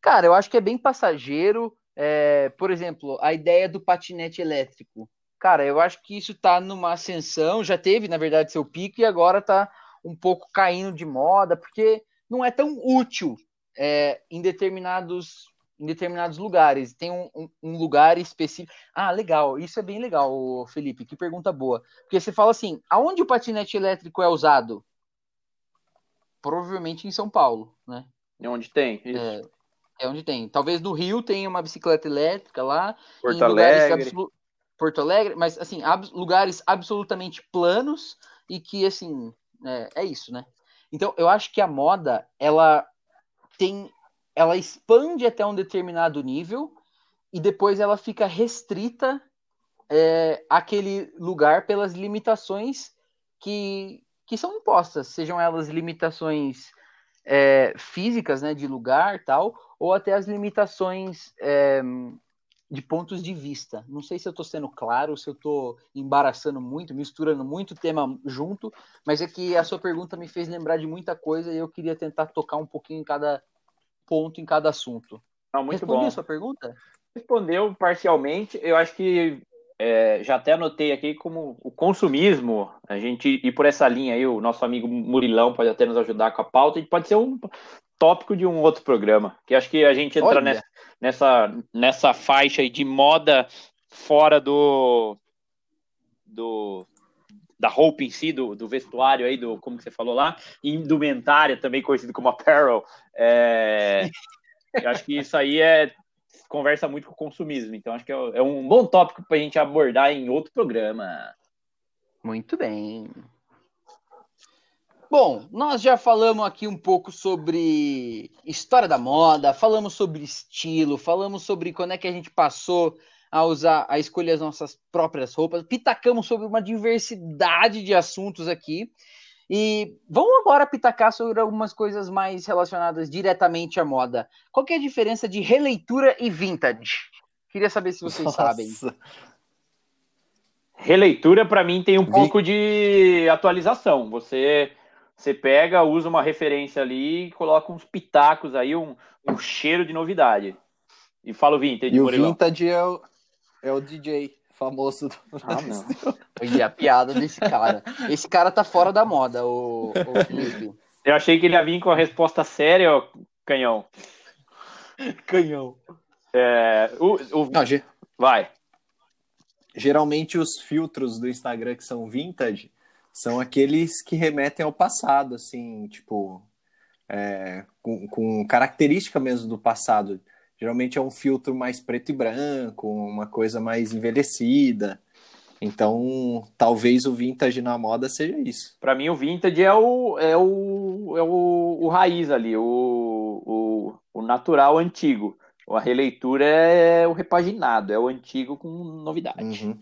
Cara, eu acho que é bem passageiro. É, por exemplo, a ideia do patinete elétrico. Cara, eu acho que isso tá numa ascensão, já teve, na verdade, seu pico e agora tá um pouco caindo de moda, porque não é tão útil é, em determinados em determinados lugares. Tem um, um, um, lugar específico. Ah, legal. Isso é bem legal, Felipe. Que pergunta boa. Porque você fala assim: aonde o patinete elétrico é usado? Provavelmente em São Paulo, né? É onde tem. É, é, onde tem. Talvez no Rio tenha uma bicicleta elétrica lá. Porto Alegre. Absolu... Porto Alegre, mas assim, ab... lugares absolutamente planos e que assim, é, é isso, né? Então, eu acho que a moda, ela tem ela expande até um determinado nível e depois ela fica restrita é, àquele lugar pelas limitações que, que são impostas, sejam elas limitações é, físicas, né, de lugar tal, ou até as limitações é, de pontos de vista. Não sei se eu estou sendo claro, se eu estou embaraçando muito, misturando muito tema junto, mas é que a sua pergunta me fez lembrar de muita coisa e eu queria tentar tocar um pouquinho em cada ponto em cada assunto. Não, muito Respondeu a sua pergunta? Respondeu parcialmente. Eu acho que é, já até anotei aqui como o consumismo, a gente ir por essa linha aí, o nosso amigo Murilão pode até nos ajudar com a pauta, e pode ser um tópico de um outro programa, que acho que a gente entra nessa, nessa, nessa faixa aí de moda fora do, do da roupa em si, do, do vestuário aí, do como que você falou lá, indumentária, também conhecido como apparel. É, eu acho que isso aí é conversa muito com o consumismo, então acho que é, é um bom tópico para a gente abordar em outro programa. Muito bem. Bom, nós já falamos aqui um pouco sobre história da moda, falamos sobre estilo, falamos sobre quando é que a gente passou a usar, a escolher as nossas próprias roupas. Pitacamos sobre uma diversidade de assuntos aqui. E vamos agora pitacar sobre algumas coisas mais relacionadas diretamente à moda. Qual é a diferença de releitura e vintage? Queria saber se vocês Nossa. sabem. Releitura, para mim, tem um pouco de atualização. Você você pega, usa uma referência ali e coloca uns pitacos aí, um, um cheiro de novidade. E fala o vintage. E o vintage é o, é o DJ famoso do Ah, não. E a piada desse cara. Esse cara tá fora da moda, o, o Felipe. Eu achei que ele ia vir com a resposta séria, ó, canhão. Canhão. É, o, o... Não, ge... Vai. Geralmente os filtros do Instagram que são vintage são aqueles que remetem ao passado, assim, tipo, é, com, com característica mesmo do passado. Geralmente é um filtro mais preto e branco, uma coisa mais envelhecida. Então, talvez o vintage na moda seja isso. Para mim, o vintage é o, é o, é o, o raiz ali, o, o, o natural antigo. A releitura é o repaginado, é o antigo com novidade. Uhum.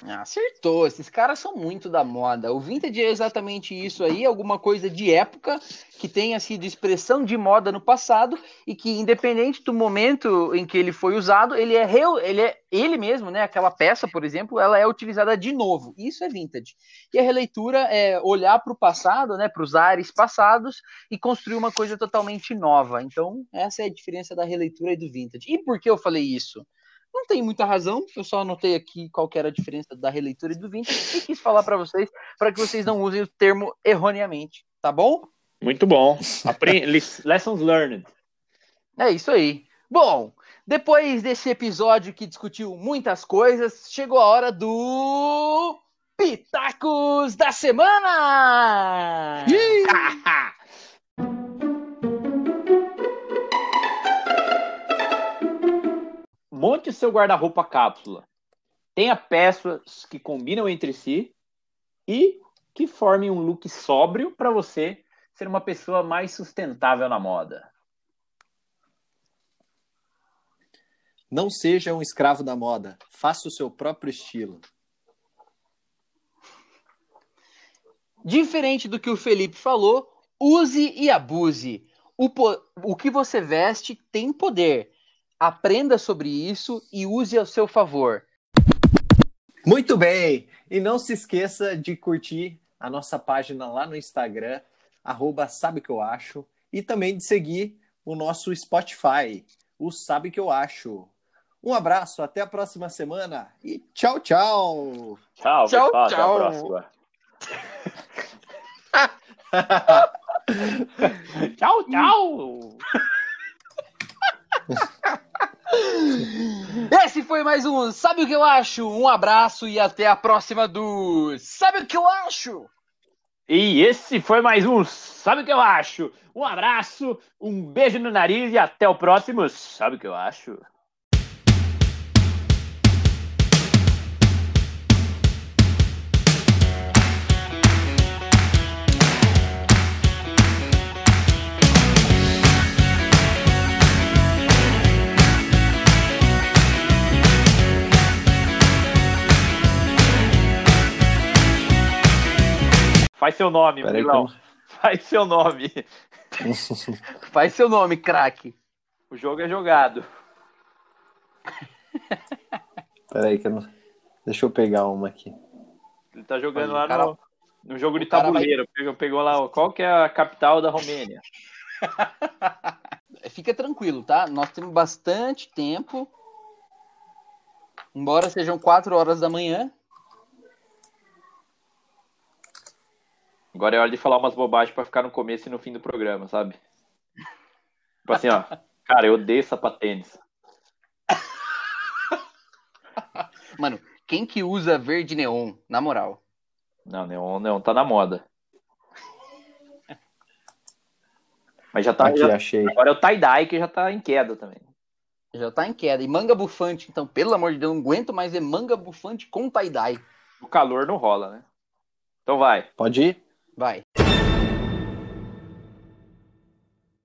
Acertou, esses caras são muito da moda. O vintage é exatamente isso aí, alguma coisa de época que tenha sido expressão de moda no passado e que, independente do momento em que ele foi usado, ele é, real, ele é ele mesmo, né? Aquela peça, por exemplo, ela é utilizada de novo. Isso é vintage. E a releitura é olhar para o passado, né? Para os ares passados e construir uma coisa totalmente nova. Então, essa é a diferença da releitura e do vintage. E por que eu falei isso? Não tem muita razão, eu só anotei aqui qual era a diferença da releitura e do vintage e quis falar para vocês, para que vocês não usem o termo erroneamente, tá bom? Muito bom. Lessons learned. É isso aí. Bom, depois desse episódio que discutiu muitas coisas, chegou a hora do Pitacos da Semana! monte seu guarda-roupa cápsula. Tenha peças que combinam entre si e que formem um look sóbrio para você ser uma pessoa mais sustentável na moda. Não seja um escravo da moda. Faça o seu próprio estilo. Diferente do que o Felipe falou, use e abuse. O, o que você veste tem poder. Aprenda sobre isso e use ao seu favor. Muito bem! E não se esqueça de curtir a nossa página lá no Instagram, arroba Sabe Que Eu Acho, e também de seguir o nosso Spotify, o Sabe Que Eu Acho. Um abraço, até a próxima semana e tchau, tchau! Tchau, Tchau, pessoal, tchau. Até a próxima. tchau, tchau! Esse foi mais um Sabe o que eu acho? Um abraço e até a próxima do Sabe o que eu acho? E esse foi mais um Sabe o que eu acho? Um abraço, um beijo no nariz e até o próximo Sabe o que eu acho? Faz seu nome, Milão. eu- Faz seu nome. Faz seu nome, craque. O jogo é jogado. Peraí que eu não... Deixa eu pegar uma aqui. Ele tá jogando Olha, lá cara- no, no jogo de o cara vai- tabuleiro. Pegou, pegou lá, ó, qual que é a capital da Romênia? Fica tranquilo, tá? Nós temos bastante tempo. Embora sejam 4 horas da manhã. Agora é hora de falar umas bobagens pra ficar no começo e no fim do programa, sabe? Tipo assim, ó. Cara, eu odeio sapatênis. Mano, quem que usa verde neon? Na moral. Não, neon, neon tá na moda. Mas já tá. Aqui, já- achei. agora é o tie-dye que já tá em queda também. Já tá em queda. E manga bufante, então, pelo amor de Deus, não aguento mais ver manga bufante com tie-dye. O calor não rola, né? Então vai. Pode ir? Vai.